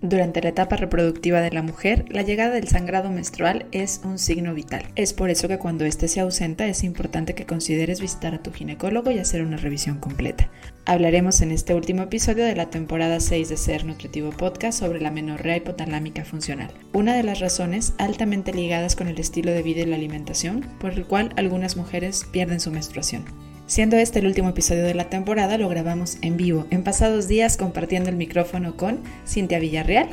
Durante la etapa reproductiva de la mujer, la llegada del sangrado menstrual es un signo vital. Es por eso que cuando éste se ausenta es importante que consideres visitar a tu ginecólogo y hacer una revisión completa. Hablaremos en este último episodio de la temporada 6 de Ser Nutritivo Podcast sobre la menorrea hipotalámica funcional, una de las razones altamente ligadas con el estilo de vida y la alimentación por el cual algunas mujeres pierden su menstruación. Siendo este el último episodio de la temporada, lo grabamos en vivo, en pasados días compartiendo el micrófono con Cintia Villarreal,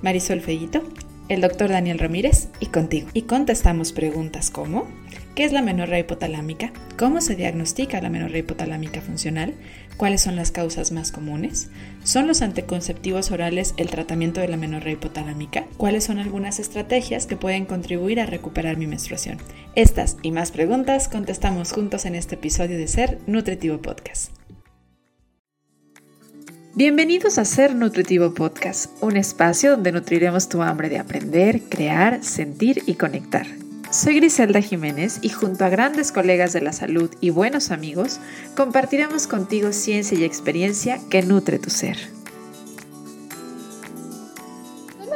Marisol Feguito, el doctor Daniel Ramírez y contigo. Y contestamos preguntas como ¿Qué es la menorrea hipotalámica? ¿Cómo se diagnostica la menorrea hipotalámica funcional? ¿Cuáles son las causas más comunes? ¿Son los anticonceptivos orales el tratamiento de la menorrea hipotalámica? ¿Cuáles son algunas estrategias que pueden contribuir a recuperar mi menstruación? Estas y más preguntas contestamos juntos en este episodio de Ser Nutritivo Podcast. Bienvenidos a Ser Nutritivo Podcast, un espacio donde nutriremos tu hambre de aprender, crear, sentir y conectar. Soy Griselda Jiménez y junto a grandes colegas de la salud y buenos amigos, compartiremos contigo ciencia y experiencia que nutre tu ser.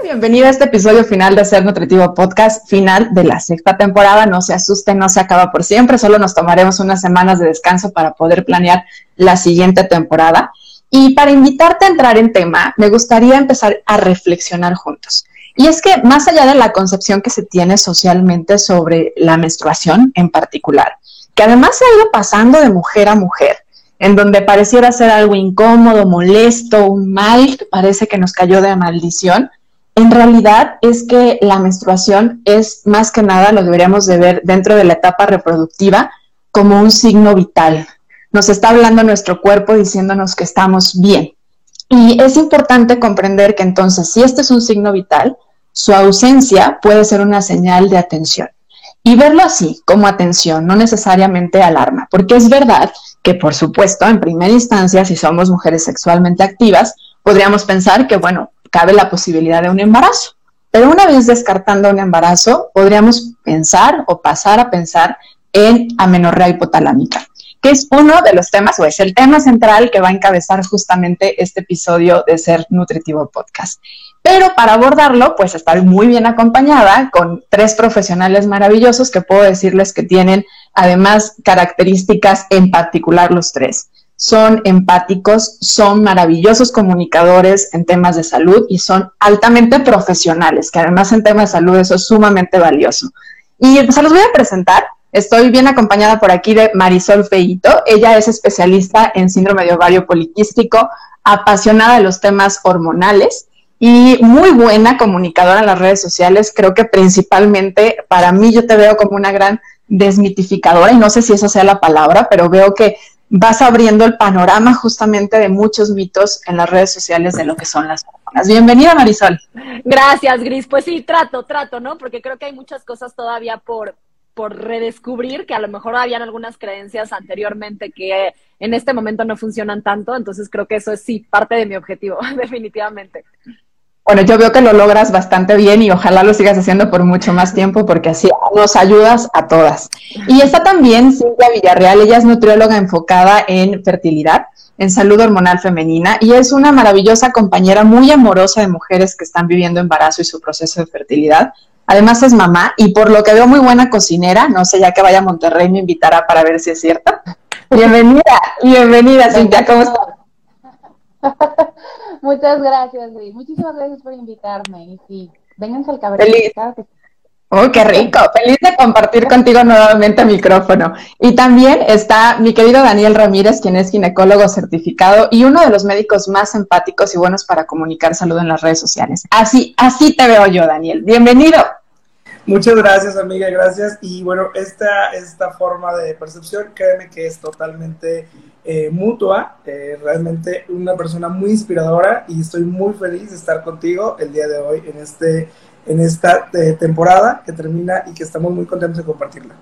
Bienvenido a este episodio final de Ser Nutritivo Podcast, final de la sexta temporada. No se asusten, no se acaba por siempre, solo nos tomaremos unas semanas de descanso para poder planear la siguiente temporada. Y para invitarte a entrar en tema, me gustaría empezar a reflexionar juntos. Y es que más allá de la concepción que se tiene socialmente sobre la menstruación en particular, que además se ha ido pasando de mujer a mujer, en donde pareciera ser algo incómodo, molesto, un mal parece que nos cayó de maldición, en realidad es que la menstruación es más que nada, lo deberíamos de ver dentro de la etapa reproductiva, como un signo vital. Nos está hablando nuestro cuerpo diciéndonos que estamos bien, y es importante comprender que entonces, si este es un signo vital, su ausencia puede ser una señal de atención. Y verlo así, como atención, no necesariamente alarma, porque es verdad que, por supuesto, en primera instancia, si somos mujeres sexualmente activas, podríamos pensar que, bueno, cabe la posibilidad de un embarazo. Pero una vez descartando un embarazo, podríamos pensar o pasar a pensar en amenorrea hipotalámica que es uno de los temas o es el tema central que va a encabezar justamente este episodio de Ser Nutritivo Podcast. Pero para abordarlo, pues estoy muy bien acompañada con tres profesionales maravillosos que puedo decirles que tienen además características en particular los tres. Son empáticos, son maravillosos comunicadores en temas de salud y son altamente profesionales, que además en temas de salud eso es sumamente valioso. Y pues, se los voy a presentar Estoy bien acompañada por aquí de Marisol Feito. Ella es especialista en síndrome de ovario poliquístico, apasionada de los temas hormonales y muy buena comunicadora en las redes sociales. Creo que principalmente para mí yo te veo como una gran desmitificadora y no sé si esa sea la palabra, pero veo que vas abriendo el panorama justamente de muchos mitos en las redes sociales de lo que son las hormonas. Bienvenida Marisol. Gracias, Gris. Pues sí, trato, trato, ¿no? Porque creo que hay muchas cosas todavía por, por redescubrir que a lo mejor habían algunas creencias anteriormente que en este momento no funcionan tanto, entonces creo que eso es sí parte de mi objetivo, definitivamente. Bueno, yo veo que lo logras bastante bien y ojalá lo sigas haciendo por mucho más tiempo porque así nos ayudas a todas. Y está también Cintia Villarreal, ella es nutrióloga enfocada en fertilidad, en salud hormonal femenina y es una maravillosa compañera muy amorosa de mujeres que están viviendo embarazo y su proceso de fertilidad. Además es mamá y por lo que veo muy buena cocinera, no sé, ya que vaya a Monterrey me invitará para ver si es cierto. Bienvenida, bienvenida Cintia, ¿cómo estás? Muchas gracias. Muchísimas gracias por invitarme. Y sí, vénganse al cabello. Feliz. Oh, qué rico. Feliz de compartir contigo nuevamente el micrófono. Y también está mi querido Daniel Ramírez, quien es ginecólogo certificado y uno de los médicos más empáticos y buenos para comunicar salud en las redes sociales. Así, así te veo yo, Daniel. Bienvenido. Muchas gracias, amiga, gracias. Y bueno, esta, esta forma de percepción, créeme que es totalmente eh, mutua, eh, realmente una persona muy inspiradora y estoy muy feliz de estar contigo el día de hoy en, este, en esta eh, temporada que termina y que estamos muy contentos de compartirla.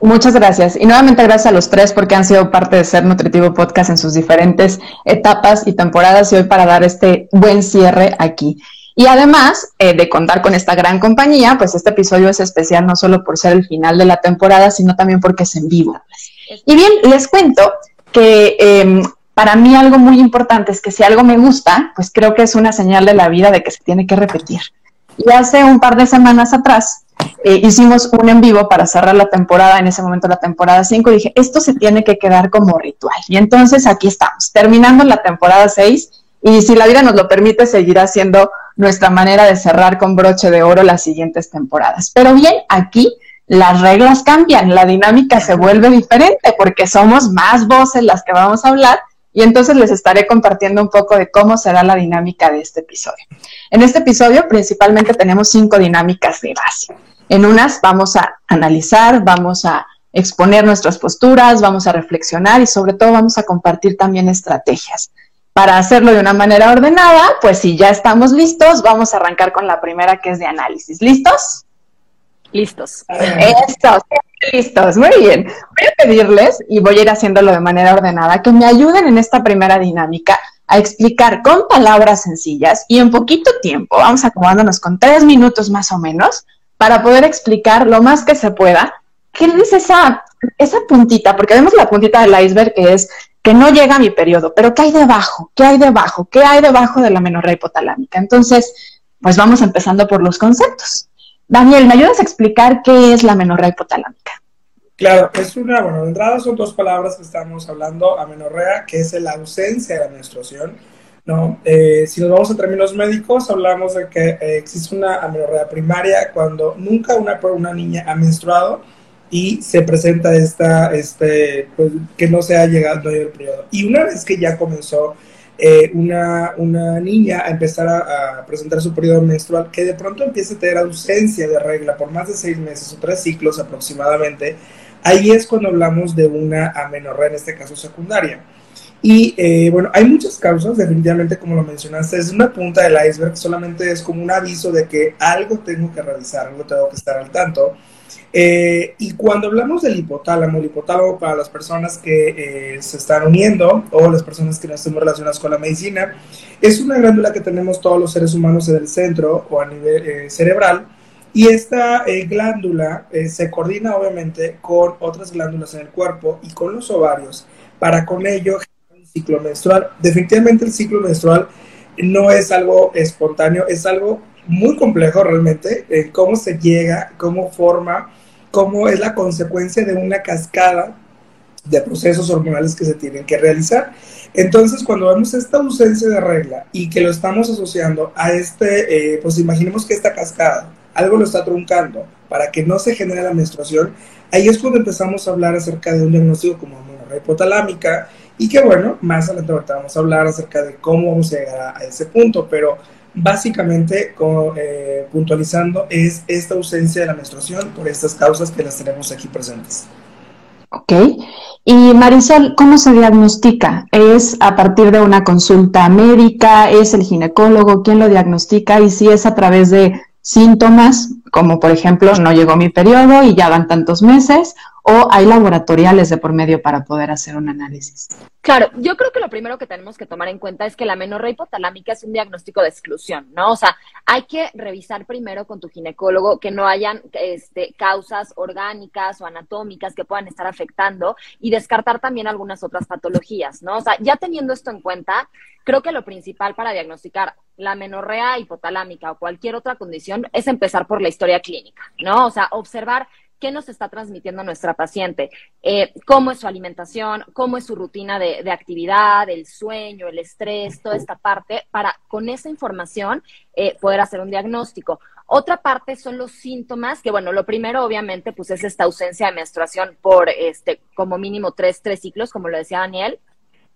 Muchas gracias. Y nuevamente gracias a los tres porque han sido parte de Ser Nutritivo Podcast en sus diferentes etapas y temporadas y hoy para dar este buen cierre aquí. Y además eh, de contar con esta gran compañía, pues este episodio es especial no solo por ser el final de la temporada, sino también porque es en vivo. Y bien, les cuento que em, para mí algo muy importante es que si algo me gusta, pues creo que es una señal de la vida de que se tiene que repetir. Y hace un par de semanas atrás eh, hicimos un en vivo para cerrar la temporada, en ese momento la temporada 5, y dije, esto se tiene que quedar como ritual. Y entonces aquí estamos, terminando la temporada 6, y si la vida nos lo permite, seguirá siendo nuestra manera de cerrar con broche de oro las siguientes temporadas. Pero bien, aquí las reglas cambian, la dinámica se vuelve diferente porque somos más voces las que vamos a hablar y entonces les estaré compartiendo un poco de cómo será la dinámica de este episodio. En este episodio principalmente tenemos cinco dinámicas de base. En unas vamos a analizar, vamos a exponer nuestras posturas, vamos a reflexionar y sobre todo vamos a compartir también estrategias. Para hacerlo de una manera ordenada, pues si ya estamos listos, vamos a arrancar con la primera que es de análisis. ¿Listos? Listos. Estos, listos, muy bien. Voy a pedirles, y voy a ir haciéndolo de manera ordenada, que me ayuden en esta primera dinámica a explicar con palabras sencillas y en poquito tiempo, vamos acomodándonos con tres minutos más o menos, para poder explicar lo más que se pueda qué es esa, esa puntita, porque vemos la puntita del iceberg que es que no llega a mi periodo, pero ¿qué hay debajo? ¿Qué hay debajo? ¿Qué hay debajo de la menorrea hipotalámica? Entonces, pues vamos empezando por los conceptos. Daniel, ¿me ayudas a explicar qué es la menorrea hipotalámica? Claro, es una, bueno, de entrada son dos palabras que estamos hablando, amenorrea, que es la ausencia de la menstruación, ¿no? Eh, si nos vamos a términos médicos, hablamos de que eh, existe una amenorrea primaria cuando nunca una, una niña ha menstruado y se presenta esta, este, pues, que no se ha llegado el periodo. Y una vez que ya comenzó eh, una, una, niña a empezar a, presentar su periodo menstrual, que de pronto empieza a tener ausencia de regla por más de seis meses o tres ciclos aproximadamente, ahí es cuando hablamos de una amenorrea, en este caso secundaria. Y eh, bueno, hay muchas causas, definitivamente como lo mencionaste, es una punta del iceberg, solamente es como un aviso de que algo tengo que revisar, algo tengo que estar al tanto. Eh, y cuando hablamos del hipotálamo, el hipotálamo para las personas que eh, se están uniendo o las personas que no estemos relacionadas con la medicina, es una glándula que tenemos todos los seres humanos en el centro o a nivel eh, cerebral. Y esta glándula se coordina obviamente con otras glándulas en el cuerpo y con los ovarios para con ello generar un ciclo menstrual. Definitivamente el ciclo menstrual no es algo espontáneo, es algo muy complejo realmente, cómo se llega, cómo forma cómo es la consecuencia de una cascada de procesos hormonales que se tienen que realizar. Entonces, cuando vemos esta ausencia de regla y que lo estamos asociando a este, eh, pues imaginemos que esta cascada, algo lo está truncando para que no se genere la menstruación, ahí es cuando empezamos a hablar acerca de un diagnóstico como amenorrea hipotalámica y que bueno, más adelante vamos a hablar acerca de cómo vamos a llegar a ese punto, pero básicamente eh, puntualizando es esta ausencia de la menstruación por estas causas que las tenemos aquí presentes. Ok. Y Marisol, ¿cómo se diagnostica? ¿Es a partir de una consulta médica? ¿Es el ginecólogo quien lo diagnostica? Y si es a través de síntomas, como por ejemplo, no llegó mi periodo y ya van tantos meses, o hay laboratoriales de por medio para poder hacer un análisis? Claro, yo creo que lo primero que tenemos que tomar en cuenta es que la menorrea hipotalámica es un diagnóstico de exclusión, ¿no? O sea, hay que revisar primero con tu ginecólogo que no hayan este, causas orgánicas o anatómicas que puedan estar afectando y descartar también algunas otras patologías, ¿no? O sea, ya teniendo esto en cuenta, creo que lo principal para diagnosticar la menorrea hipotalámica o cualquier otra condición es empezar por la historia clínica, ¿no? O sea, observar qué nos está transmitiendo nuestra paciente, eh, cómo es su alimentación, cómo es su rutina de, de, actividad, el sueño, el estrés, toda esta parte, para con esa información eh, poder hacer un diagnóstico. Otra parte son los síntomas, que bueno, lo primero obviamente pues es esta ausencia de menstruación por este como mínimo tres, tres ciclos, como lo decía Daniel.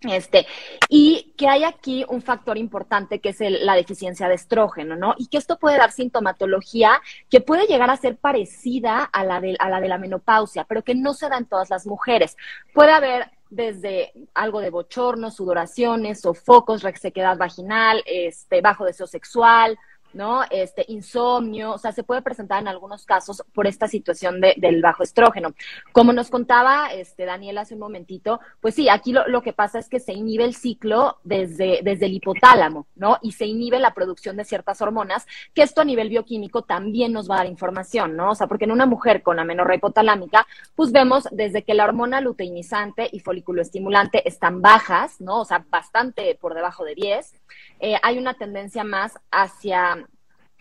Este, y que hay aquí un factor importante que es la deficiencia de estrógeno, ¿no? Y que esto puede dar sintomatología que puede llegar a ser parecida a la de, a la, de la menopausia, pero que no se da en todas las mujeres. Puede haber desde algo de bochorno, sudoraciones, sofocos, resequedad vaginal, este, bajo deseo sexual, ¿no? Este, insomnio, o sea, se puede presentar en algunos casos por esta situación de, del bajo estrógeno. Como nos contaba este, Daniel hace un momentito, pues sí, aquí lo, lo, que pasa es que se inhibe el ciclo desde, desde el hipotálamo, ¿no? Y se inhibe la producción de ciertas hormonas, que esto a nivel bioquímico también nos va a dar información, ¿no? O sea, porque en una mujer con amenorrea hipotalámica, pues vemos desde que la hormona luteinizante y folículo estimulante están bajas, ¿no? O sea, bastante por debajo de 10, eh, hay una tendencia más hacia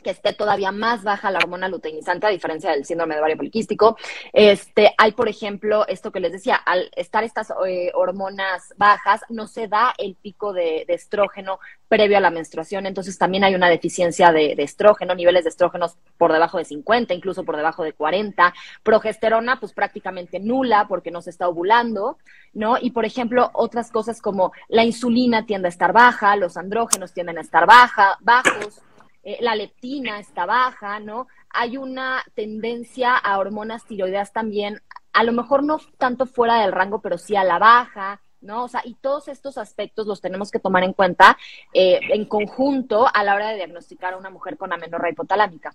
que esté todavía más baja la hormona luteinizante, a diferencia del síndrome de ovario poliquístico. Este, hay, por ejemplo, esto que les decía, al estar estas eh, hormonas bajas, no se da el pico de, estrógeno previo a la menstruación, entonces también hay una deficiencia de, de, estrógeno, niveles de estrógenos por debajo de 50, incluso por debajo de 40. Progesterona, pues prácticamente nula porque no se está ovulando, ¿no? Y, por ejemplo, otras cosas como la insulina tiende a estar baja, los andrógenos tienden a estar baja, bajos, eh, la leptina está baja, ¿no? Hay una tendencia a hormonas tiroideas también, a lo mejor no tanto fuera del rango, pero sí a la baja, ¿no? O sea, y todos estos aspectos los tenemos que tomar en cuenta eh, en conjunto a la hora de diagnosticar a una mujer con amenorrea hipotalámica.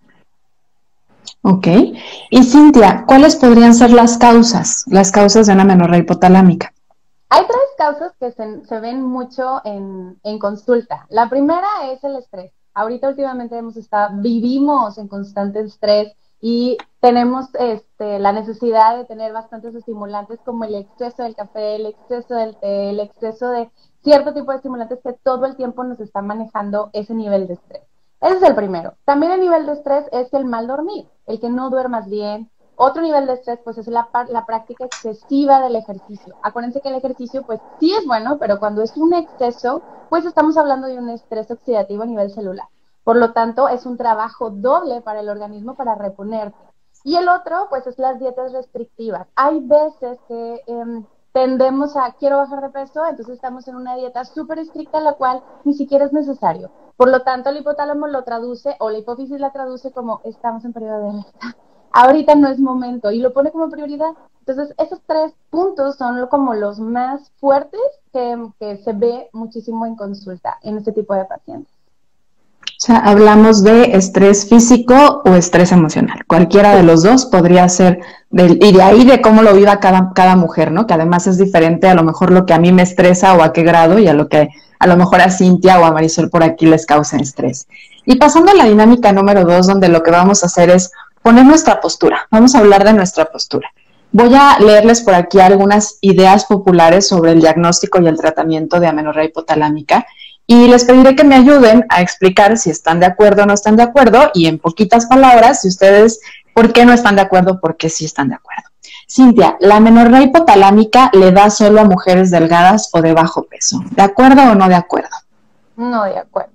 Ok. Y Cintia, ¿cuáles podrían ser las causas, las causas de una amenorrea hipotalámica? Hay tres causas que se, se ven mucho en, en consulta. La primera es el estrés. Ahorita últimamente hemos estado, vivimos en constante estrés y tenemos este, la necesidad de tener bastantes estimulantes como el exceso del café, el exceso del té, el exceso de cierto tipo de estimulantes que todo el tiempo nos están manejando ese nivel de estrés. Ese es el primero. También el nivel de estrés es el mal dormir, el que no duermas bien. Otro nivel de estrés, pues, es la, la práctica excesiva del ejercicio. Acuérdense que el ejercicio, pues, sí es bueno, pero cuando es un exceso, pues estamos hablando de un estrés oxidativo a nivel celular. Por lo tanto, es un trabajo doble para el organismo para reponerte. Y el otro, pues, es las dietas restrictivas. Hay veces que eh, tendemos a, quiero bajar de peso, entonces estamos en una dieta súper estricta, la cual ni siquiera es necesario. Por lo tanto, el hipotálamo lo traduce, o la hipófisis la traduce como, estamos en periodo de alerta. Ahorita no es momento, y lo pone como prioridad. Entonces, esos tres puntos son como los más fuertes que, que se ve muchísimo en consulta en este tipo de pacientes. O sea, hablamos de estrés físico o estrés emocional. Cualquiera de los dos podría ser, del, y de ahí de cómo lo viva cada, cada mujer, ¿no? Que además es diferente a lo mejor lo que a mí me estresa o a qué grado y a lo que a lo mejor a Cintia o a Marisol por aquí les causa estrés. Y pasando a la dinámica número dos, donde lo que vamos a hacer es poner nuestra postura. Vamos a hablar de nuestra postura. Voy a leerles por aquí algunas ideas populares sobre el diagnóstico y el tratamiento de amenorrea hipotalámica y les pediré que me ayuden a explicar si están de acuerdo o no están de acuerdo y en poquitas palabras, si ustedes, ¿por qué no están de acuerdo? ¿Por qué sí están de acuerdo? Cintia, ¿la amenorrea hipotalámica le da solo a mujeres delgadas o de bajo peso? ¿De acuerdo o no de acuerdo? No, de acuerdo.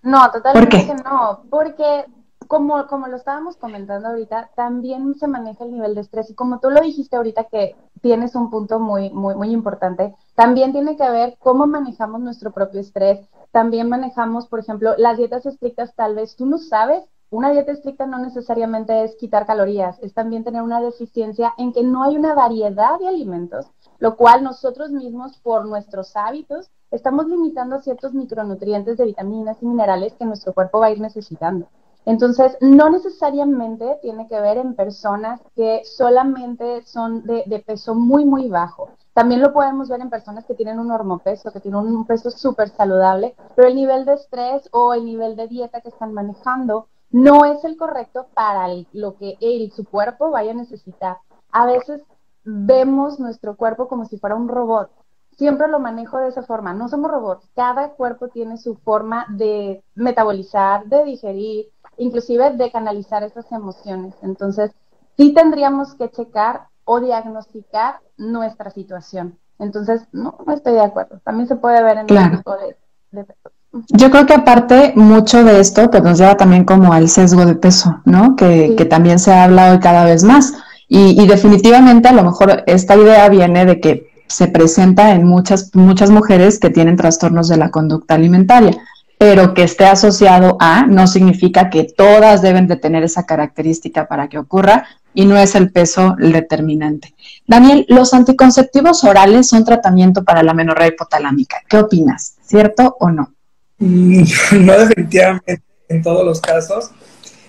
No, totalmente ¿Por qué? no, porque como, como lo estábamos comentando ahorita, también se maneja el nivel de estrés y como tú lo dijiste ahorita que tienes un punto muy, muy, muy importante, también tiene que ver cómo manejamos nuestro propio estrés, también manejamos, por ejemplo, las dietas estrictas, tal vez tú no sabes, una dieta estricta no necesariamente es quitar calorías, es también tener una deficiencia en que no hay una variedad de alimentos, lo cual nosotros mismos, por nuestros hábitos, estamos limitando ciertos micronutrientes de vitaminas y minerales que nuestro cuerpo va a ir necesitando. Entonces, no necesariamente tiene que ver en personas que solamente son de, peso muy, muy bajo. También lo podemos ver en personas que tienen un hormopeso, que tienen un peso súper saludable, pero el nivel de estrés o el nivel de dieta que están manejando no es el correcto para lo que él, su cuerpo vaya a necesitar. A veces vemos nuestro cuerpo como si fuera un robot. Siempre lo manejo de esa forma. No somos robots. Cada cuerpo tiene su forma de metabolizar, de digerir, inclusive de canalizar esas emociones. Entonces, sí tendríamos que checar o diagnosticar nuestra situación. Entonces, no, no estoy de acuerdo. También se puede ver en claro. el tipo de, de yo creo que aparte mucho de esto pues nos lleva también como al sesgo de peso, ¿no? Que, sí. que también se habla hoy cada vez más. Y, y, definitivamente a lo mejor esta idea viene de que se presenta en muchas, muchas mujeres que tienen trastornos de la conducta alimentaria pero que esté asociado a no significa que todas deben de tener esa característica para que ocurra y no es el peso el determinante. Daniel, los anticonceptivos orales son tratamiento para la menorrea hipotalámica. ¿Qué opinas? ¿Cierto o no? No, definitivamente. en todos los casos.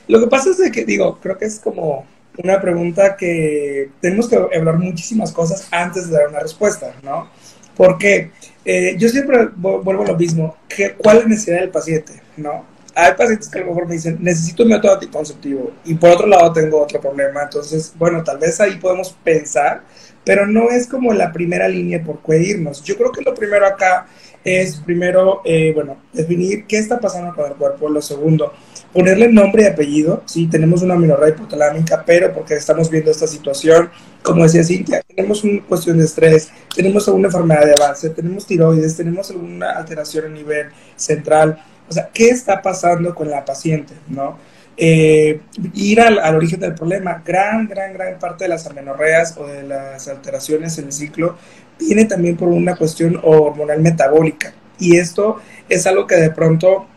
Lo que pasa es que, digo, creo que es como una pregunta que tenemos que hablar muchísimas cosas antes de dar una respuesta, ¿no? Porque eh, yo siempre vuelvo a lo mismo, ¿cuál es la necesidad del paciente, no? Hay pacientes que a lo mejor me dicen, necesito un método anticonceptivo y por otro lado tengo otro problema, entonces, bueno, tal vez ahí podemos pensar, pero no es como la primera línea por qué. Yo creo que lo primero acá es, primero, eh, bueno, definir qué está pasando con el cuerpo, lo segundo, ponerle nombre y apellido, sí, tenemos una amenorrea hipotalámica, pero porque estamos viendo esta situación, como decía Cintia, tenemos una cuestión de estrés, tenemos alguna enfermedad de base, tenemos tiroides, tenemos alguna alteración a nivel central, o sea, ¿qué está pasando con la paciente, no? Eh, ir al, origen del problema, gran, gran, gran parte de las amenorreas o de las alteraciones en el ciclo viene también por una cuestión hormonal metabólica. Y esto es algo que de pronto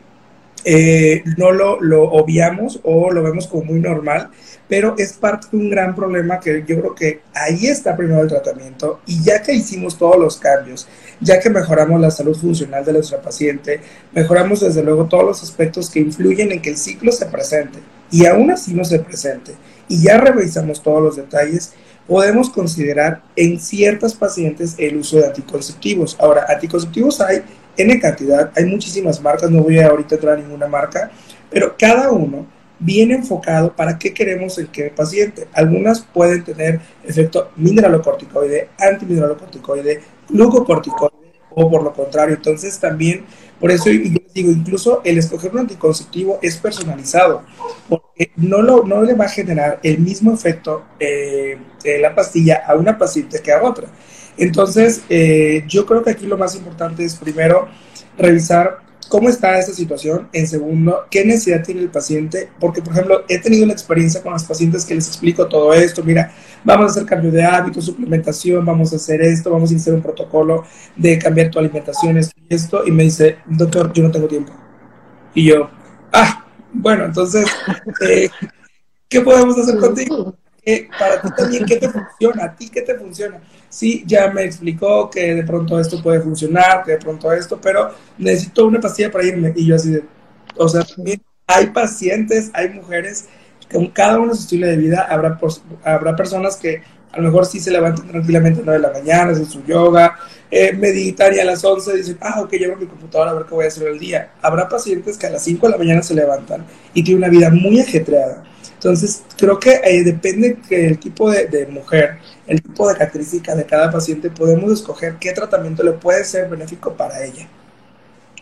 eh, no lo, lo, obviamos o lo vemos como muy normal, pero es parte de un gran problema que yo creo que ahí está primero el tratamiento y ya que hicimos todos los cambios, ya que mejoramos la salud funcional de nuestra paciente, mejoramos desde luego todos los aspectos que influyen en que el ciclo se presente y aún así no se presente y ya revisamos todos los detalles, podemos considerar en ciertas pacientes el uso de anticonceptivos. Ahora, anticonceptivos hay N cantidad, hay muchísimas marcas, no voy a ahorita entrar a ninguna marca, pero cada uno viene enfocado para qué queremos el que paciente. Algunas pueden tener efecto mineralocorticoide, antimineralocorticoide, glucocorticoide o por lo contrario. Entonces también, por eso yo digo, incluso el escoger un anticonceptivo es personalizado, porque no, lo, no le va a generar el mismo efecto eh, la pastilla a una paciente que a otra. Entonces, eh, yo creo que aquí lo más importante es primero revisar cómo está esta situación, en segundo, qué necesidad tiene el paciente, porque por ejemplo, he tenido la experiencia con los pacientes que les explico todo esto, mira, vamos a hacer cambio de hábito, suplementación, vamos a hacer esto, vamos a hacer un protocolo de cambiar tu alimentación, esto y esto, y me dice, doctor, yo no tengo tiempo. Y yo, ah, bueno, entonces, eh, ¿qué podemos hacer contigo? para ti también, ¿qué te funciona? ¿A ti qué te funciona? Sí, ya me explicó que de pronto esto puede funcionar, que de pronto esto, pero necesito una pastilla para irme. Y yo así de, o sea, hay pacientes, hay mujeres, con cada uno su estilo de vida, habrá, habrá personas que a lo mejor sí se levantan tranquilamente a las 9 de la mañana, hacen su yoga, eh, meditan y a las 11 dicen, ah, ok, llevo mi computadora a ver qué voy a hacer el día. Habrá pacientes que a las 5 de la mañana se levantan y tienen una vida muy ajetreada entonces, creo que eh, depende del tipo de, mujer, el tipo de característica de cada paciente, podemos escoger qué tratamiento le puede ser benéfico para ella.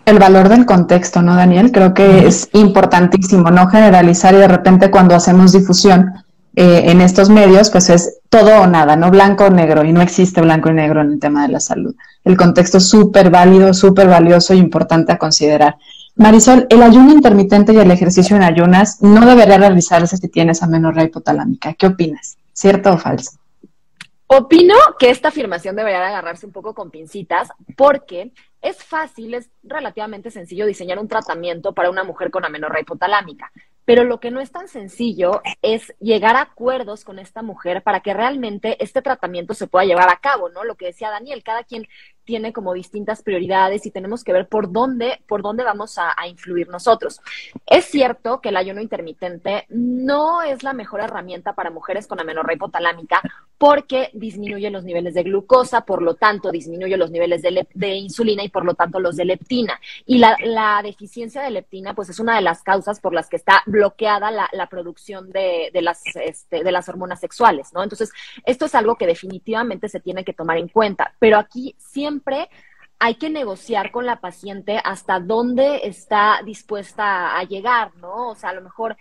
El valor del contexto, ¿no, Daniel? Creo que es importantísimo no generalizar y de repente cuando hacemos difusión eh, en estos medios, pues es todo o nada, no blanco o negro, y no existe blanco y negro en el tema de la salud. El contexto es súper válido, súper valioso e importante a considerar. Marisol, el ayuno intermitente y el ejercicio en ayunas no debería realizarse si tienes amenorrea hipotalámica. ¿Qué opinas? ¿Cierto o falso? Opino que esta afirmación debería agarrarse un poco con pincitas porque es fácil, es relativamente sencillo diseñar un tratamiento para una mujer con amenorrea hipotalámica. Pero lo que no es tan sencillo es llegar a acuerdos con esta mujer para que realmente este tratamiento se pueda llevar a cabo, ¿no? Lo que decía Daniel, cada quien tiene como distintas prioridades y tenemos que ver por dónde, por dónde vamos a, influir nosotros. Es cierto que el ayuno intermitente no es la mejor herramienta para mujeres con amenorrea hipotalámica porque disminuye los niveles de glucosa, por lo tanto disminuye los niveles de, insulina y por lo tanto los de leptina. Y la, deficiencia de leptina pues es una de las causas por las que está bloqueada la, producción de, las, este, de las hormonas sexuales, ¿no? Entonces, esto es algo que definitivamente se tiene que tomar en cuenta, pero aquí siempre siempre hay que negociar con la paciente hasta dónde está dispuesta a llegar, ¿no? O sea, a lo mejor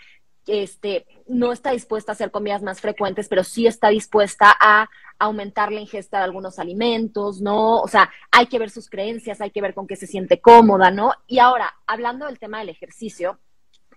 este, no está dispuesta a hacer comidas más frecuentes, pero sí está dispuesta a aumentar la ingesta de algunos alimentos, ¿no? O sea, hay que ver sus creencias, hay que ver con qué se siente cómoda, ¿no? Y ahora, hablando del tema del ejercicio,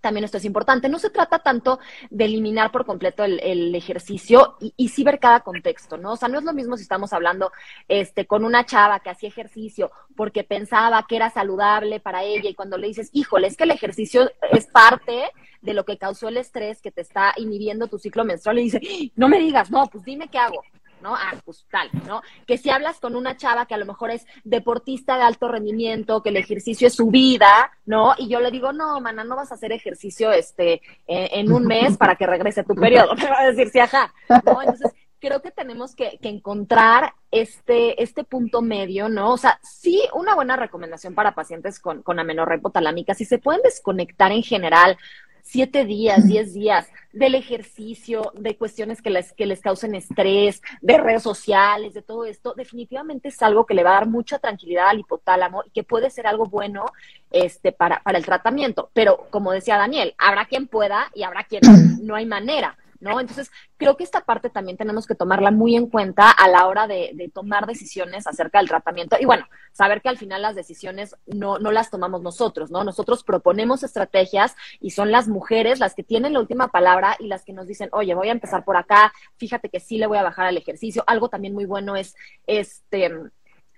también esto es importante. No se trata tanto de eliminar por completo el, ejercicio y, sí ver cada contexto, ¿no? O sea, no es lo mismo si estamos hablando este, con una chava que hacía ejercicio porque pensaba que era saludable para ella y cuando le dices, híjole, es que el ejercicio es parte de lo que causó el estrés que te está inhibiendo tu ciclo menstrual y dice, no me digas, no, pues dime qué hago. ¿No? Ah, pues tal, ¿no? Que si hablas con una chava que a lo mejor es deportista de alto rendimiento, que el ejercicio es su vida, ¿no? Y yo le digo, no, mana, no vas a hacer ejercicio este en un mes para que regrese tu periodo. Me va a decir, sí, ajá, ¿no? Entonces, creo que tenemos que, encontrar este, este punto medio, ¿no? O sea, sí, una buena recomendación para pacientes con, con amenorrea hipotalámica, si se pueden desconectar en general siete días, diez días del ejercicio, de cuestiones que les, que les causen estrés, de redes sociales, de todo esto, definitivamente es algo que le va a dar mucha tranquilidad al hipotálamo y que puede ser algo bueno este, para, para el tratamiento. Pero, como decía Daniel, habrá quien pueda y habrá quien no hay manera. ¿No? Entonces, creo que esta parte también tenemos que tomarla muy en cuenta a la hora de, tomar decisiones acerca del tratamiento. Y bueno, saber que al final las decisiones no, no las tomamos nosotros, ¿no? Nosotros proponemos estrategias y son las mujeres las que tienen la última palabra y las que nos dicen, oye, voy a empezar por acá, fíjate que sí le voy a bajar al ejercicio. Algo también muy bueno es este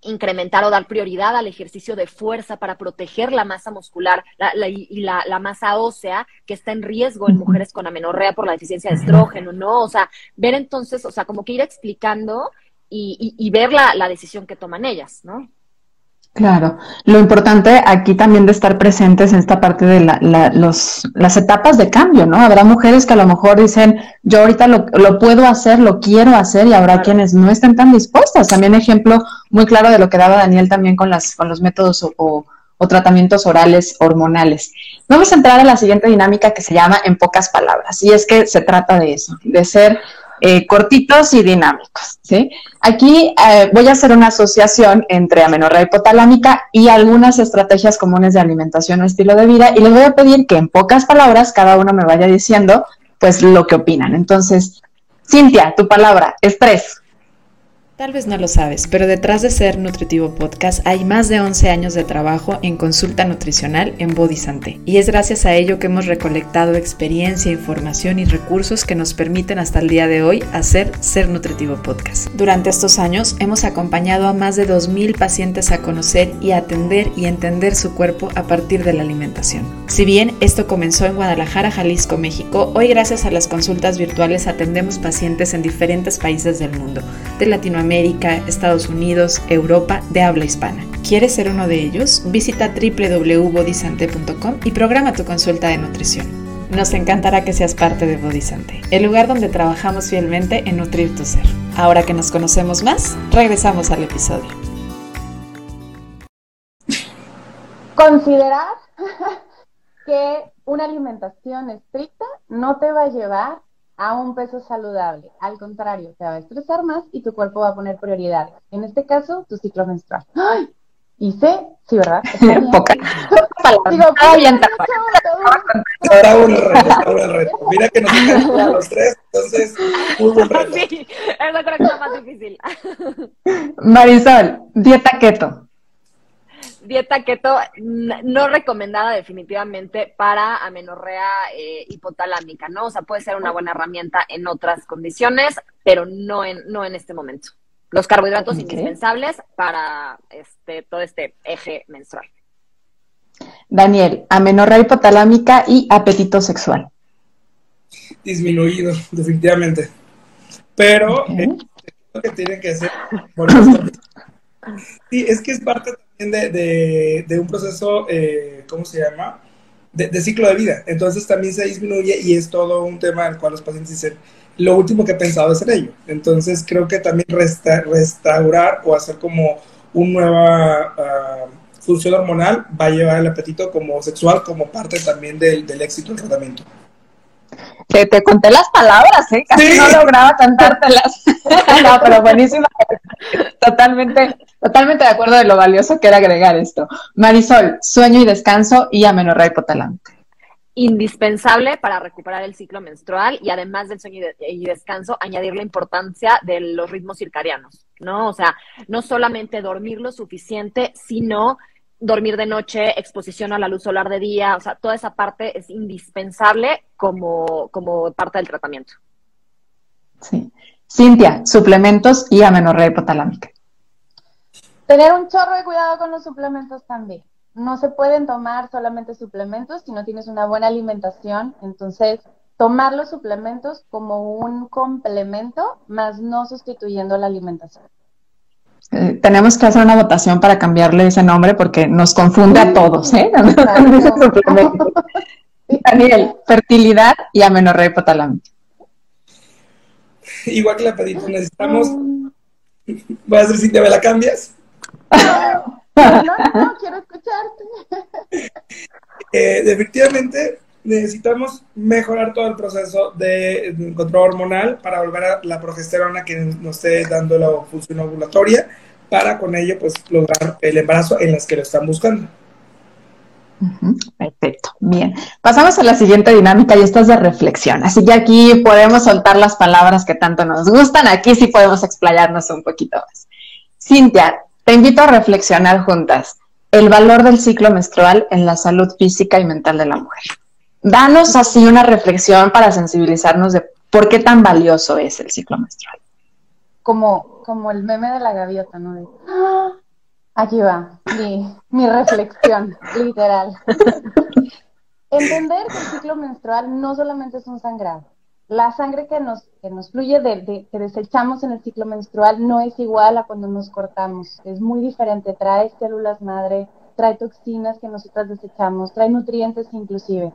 incrementar o dar prioridad al ejercicio de fuerza para proteger la masa muscular y la, la, masa ósea que está en riesgo en mujeres con amenorrea por la deficiencia de estrógeno, ¿no? O sea, ver entonces, o sea, como que ir explicando y, y, y ver la, la decisión que toman ellas, ¿no? Claro, lo importante aquí también de estar presentes en esta parte de la, los, las etapas de cambio, ¿no? Habrá mujeres que a lo mejor dicen, yo ahorita lo, lo puedo hacer, lo quiero hacer, y habrá quienes no estén tan dispuestas. También ejemplo muy claro de lo que daba Daniel también con, las, con los métodos o, o tratamientos orales hormonales. Vamos a entrar a la siguiente dinámica que se llama en pocas palabras, y es que se trata de eso, de ser eh, cortitos y dinámicos. ¿sí? Aquí eh, voy a hacer una asociación entre amenorrea hipotalámica y algunas estrategias comunes de alimentación o estilo de vida y les voy a pedir que en pocas palabras cada uno me vaya diciendo pues lo que opinan. Entonces, Cintia, tu palabra, estrés. Tal vez no lo sabes, pero detrás de Ser Nutritivo Podcast hay más de 11 años de trabajo en consulta nutricional en Body Santé. Y es gracias a ello que hemos recolectado experiencia, información y recursos que nos permiten hasta el día de hoy hacer Ser Nutritivo Podcast. Durante estos años hemos acompañado a más de 2.000 pacientes a conocer y atender y entender su cuerpo a partir de la alimentación. Si bien esto comenzó en Guadalajara, Jalisco, México, hoy gracias a las consultas virtuales atendemos pacientes en diferentes países del mundo, de Latinoamérica, América, Estados Unidos, Europa de habla hispana. ¿Quieres ser uno de ellos? Visita www.bodisante.com y programa tu consulta de nutrición. Nos encantará que seas parte de Bodisante, el lugar donde trabajamos fielmente en nutrir tu ser. Ahora que nos conocemos más, regresamos al episodio. Considerar que una alimentación estricta no te va a llevar a un peso saludable. Al contrario, te va a estresar más y tu cuerpo va a poner prioridad. En este caso, tu ciclo menstrual. ¡Ay! Y sé, sí, ¿verdad? Poca. Digo, bien Ahora un reto, un reto. Mira que nos a los tres, entonces, muy buen reto. Sí, es que es más difícil. Marisol, dieta keto dieta keto no recomendada definitivamente para amenorrea eh, hipotalámica, ¿no? O sea, puede ser una buena herramienta en otras condiciones, pero no en, no en este momento. Los carbohidratos indispensables para este, todo este eje menstrual. Daniel, amenorrea hipotalámica y apetito sexual. Disminuido, definitivamente. Pero eh, lo que tienen que hacer. sí, es que es parte de, un proceso, eh, ¿cómo se llama? De, ciclo de vida. Entonces también se disminuye y es todo un tema al cual los pacientes dicen, lo último que he pensado es en ello. Entonces creo que también restaurar o hacer como una nueva ah, función hormonal va a llevar el apetito como sexual como parte también del, del éxito del tratamiento. Te, te, conté las palabras, ¿eh? Casi no lograba cantártelas. no, pero buenísima. Totalmente, totalmente de acuerdo de lo valioso que era agregar esto. Marisol, sueño y descanso y amenorrea hipotalámica. Indispensable para recuperar el ciclo menstrual y además del sueño y descanso, añadir la importancia de los ritmos circadianos, ¿no? O sea, no solamente dormir lo suficiente, sino dormir de noche, exposición a la luz solar de día, o sea, toda esa parte es indispensable como, como parte del tratamiento. Sí. Cintia, suplementos y amenorrea hipotalámica. Tener un chorro de cuidado con los suplementos también. No se pueden tomar solamente suplementos si no tienes una buena alimentación. Entonces, tomar los suplementos como un complemento, más no sustituyendo la alimentación. Eh, tenemos que hacer una votación para cambiarle ese nombre porque nos confunde a todos, ¿eh? Daniel, fertilidad y amenorrea hipotalámica. Igual que la pedita, necesitamos. ¿Vas a decir si te me la cambias? No, no, quiero escucharte. Eh, definitivamente necesitamos mejorar todo el proceso de control hormonal para volver a la progesterona que nos esté dando la función ovulatoria para con ello pues lograr el embarazo en las que lo están buscando. Perfecto, bien. Pasamos a la siguiente dinámica y esta es de reflexión. Así que aquí podemos soltar las palabras que tanto nos gustan. Aquí sí podemos explayarnos un poquito más. Cintia, te invito a reflexionar juntas el valor del ciclo menstrual en la salud física y mental de la mujer. Danos así una reflexión para sensibilizarnos de por qué tan valioso es el ciclo menstrual. Como, como el meme de la gaviota, ¿no? ¡Ah! Aquí va, mi, reflexión, literal. Entender que el ciclo menstrual no solamente es un sangrado. La sangre que nos, que nos fluye, de, que desechamos en el ciclo menstrual, no es igual a cuando nos cortamos. Es muy diferente. Trae células madre, trae toxinas que nosotras desechamos, trae nutrientes inclusive.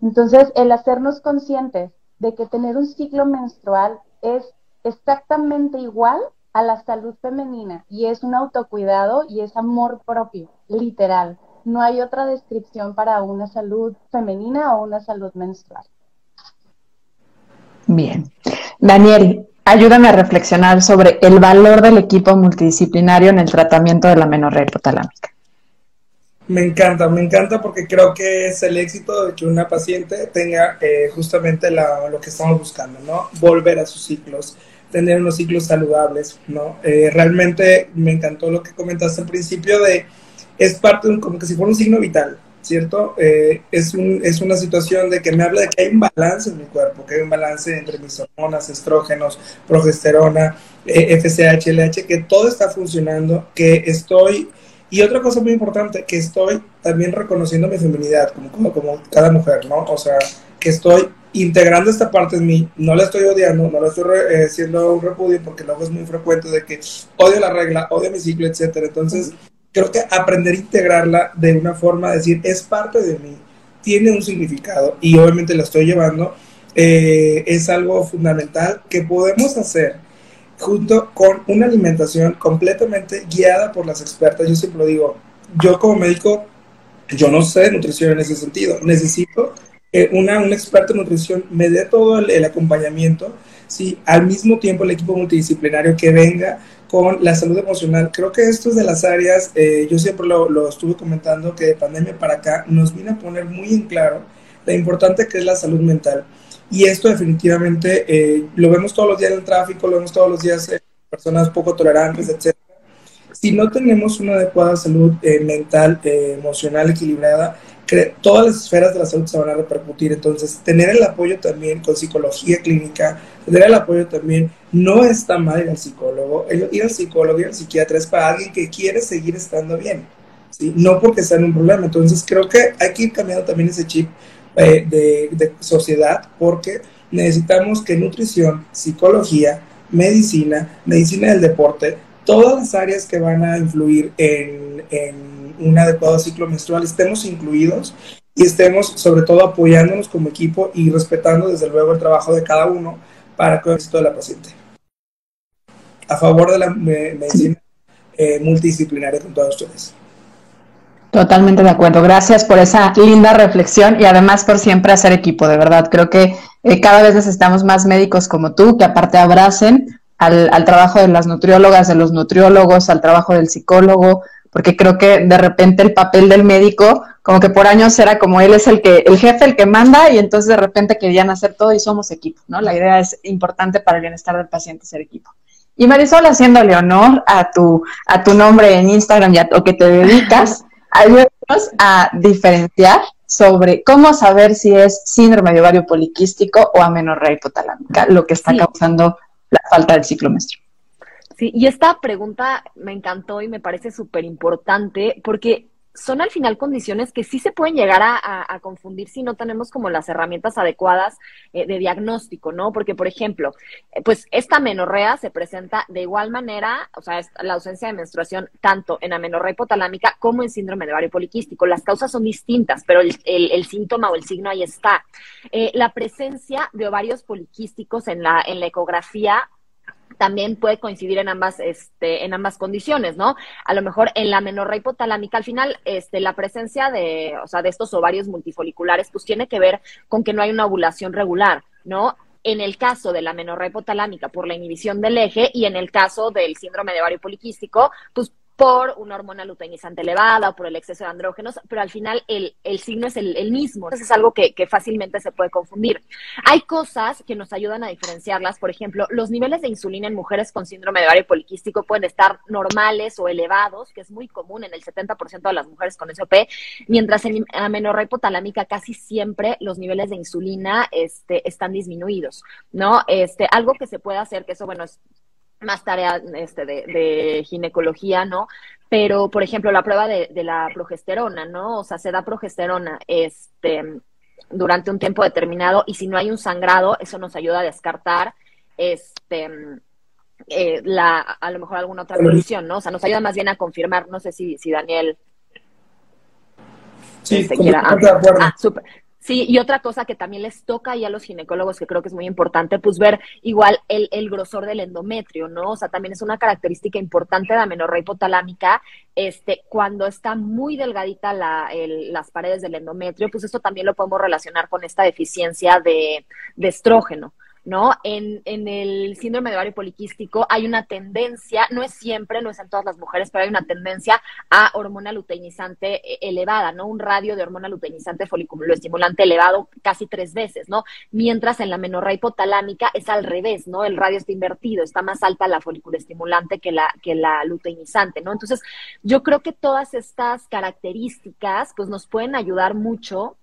Entonces, el hacernos conscientes de que tener un ciclo menstrual es exactamente igual a la salud femenina y es un autocuidado y es amor propio, literal. No hay otra descripción para una salud femenina o una salud menstrual. Bien. Daniel, ayúdame a reflexionar sobre el valor del equipo multidisciplinario en el tratamiento de la menorrea hipotalámica. Me encanta, me encanta porque creo que es el éxito de que una paciente tenga eh, justamente lo que estamos buscando, ¿no? Volver a sus ciclos tener unos ciclos saludables, ¿no? Eh, realmente me encantó lo que comentaste al principio de, es parte de un, como que si fuera un signo vital, ¿cierto? Eh, es, un, es una situación de que me habla de que hay un balance en mi cuerpo, que hay un balance entre mis hormonas, estrógenos, progesterona, eh, FSH, LH, que todo está funcionando, que estoy... Y otra cosa muy importante, que estoy también reconociendo mi feminidad, como, como, como cada mujer, ¿no? O sea, que estoy integrando esta parte en mí, no la estoy odiando, no la estoy eh, haciendo un repudio porque luego es muy frecuente de que odio la regla, odio mi ciclo, etcétera. Entonces, creo que aprender a integrarla de una forma, de decir, es parte de mí, tiene un significado y obviamente la estoy llevando, eh, es algo fundamental que podemos hacer junto con una alimentación completamente guiada por las expertas. Yo siempre lo digo, yo como médico, yo no sé nutrición en ese sentido, necesito una, un experto en nutrición me dé todo el, acompañamiento, ¿sí? al mismo tiempo el equipo multidisciplinario que venga con la salud emocional. Creo que esto es de las áreas, eh, yo siempre lo, lo, estuve comentando, que de pandemia para acá nos vino a poner muy en claro la importante que es la salud mental. Y esto definitivamente eh, lo vemos todos los días en el tráfico, lo vemos todos los días en personas poco tolerantes, etc. Si no tenemos una adecuada salud eh, mental, emocional equilibrada, todas las esferas de la salud se van a repercutir. Entonces, tener el apoyo también con psicología clínica, tener el apoyo también, no está mal ir al psicólogo. Ir al psicólogo, ir al psiquiatra es para alguien que quiere seguir estando bien, ¿sí? no porque sea un problema. Entonces, creo que hay que ir cambiando también ese chip eh, de, de sociedad porque necesitamos que nutrición, psicología, medicina, medicina del deporte, todas las áreas que van a influir en, en un adecuado ciclo menstrual estemos incluidos y estemos sobre todo apoyándonos como equipo y respetando desde luego el trabajo de cada uno para el éxito de la paciente. A favor de la medicina eh, multidisciplinaria con todos ustedes. Totalmente de acuerdo. Gracias por esa linda reflexión y además por siempre hacer equipo, de verdad. Creo que eh, cada vez necesitamos más médicos como tú que aparte abracen al, trabajo de las nutriólogas, de los nutriólogos, al trabajo del psicólogo, porque creo que de repente el papel del médico, como que por años era como él es el que, el jefe, el que manda, y entonces de repente querían hacer todo y somos equipo, ¿no? La idea es importante para el bienestar del paciente ser equipo. Y Marisol, haciéndole honor a tu, a tu nombre en Instagram y a que te dedicas, ayúdanos a diferenciar sobre cómo saber si es síndrome de ovario poliquístico o amenorrea hipotalámica, lo que está causando la falta del ciclo menstrual. Sí, y esta pregunta me encantó y me parece súper importante porque son al final condiciones que sí se pueden llegar a, confundir si no tenemos como las herramientas adecuadas eh, de diagnóstico, ¿no? Porque, por ejemplo, eh, pues esta menorrea se presenta de igual manera, o sea, la ausencia de menstruación tanto en amenorrea hipotalámica como en síndrome de ovario poliquístico. Las causas son distintas, pero el, síntoma o el signo ahí está. Eh, la presencia de ovarios poliquísticos en la, en la ecografía también puede coincidir en ambas, este, en ambas condiciones, ¿no? A lo mejor en la menorrea hipotalámica, al final, este, la presencia de, o sea, de estos ovarios multifoliculares, pues tiene que ver con que no hay una ovulación regular, ¿no? En el caso de la menorrea hipotalámica por la inhibición del eje y en el caso del síndrome de ovario poliquístico, pues por una hormona luteinizante elevada o por el exceso de andrógenos, pero al final el, signo es el, mismo. Entonces es algo que, fácilmente se puede confundir. Hay cosas que nos ayudan a diferenciarlas. Por ejemplo, los niveles de insulina en mujeres con síndrome de ovario poliquístico pueden estar normales o elevados, que es muy común en el 70% de las mujeres con SOP, mientras en amenorrea hipotalámica casi siempre los niveles de insulina este, están disminuidos, ¿no? Este, algo que se puede hacer, que eso, bueno, es más tarea este, de, ginecología, ¿no? Pero, por ejemplo, la prueba de, la progesterona, ¿no? O sea, se da progesterona este, durante un tiempo determinado y si no hay un sangrado, eso nos ayuda a descartar este, eh, la, a lo mejor alguna otra condición, ¿no? O sea, nos ayuda más bien a confirmar, no sé si, si Daniel... Sí, este, quiera, ah, ah, super. Sí, y otra cosa que también les toca ahí a los ginecólogos, que creo que es muy importante, pues ver igual el, el grosor del endometrio, ¿no? O sea, también es una característica importante de la menorrea hipotalámica, este, cuando está muy delgadita la, las paredes del endometrio, pues esto también lo podemos relacionar con esta deficiencia de, de estrógeno. ¿No? En, en el síndrome de ovario poliquístico hay una tendencia, no es siempre, no es en todas las mujeres, pero hay una tendencia a hormona luteinizante eh, elevada, ¿no? Un radio de hormona luteinizante estimulante elevado casi tres veces, ¿no? Mientras en la menorrea hipotalámica es al revés, ¿no? El radio está invertido, está más alta la estimulante que la, que la luteinizante, ¿no? Entonces, yo creo que todas estas características, pues nos pueden ayudar mucho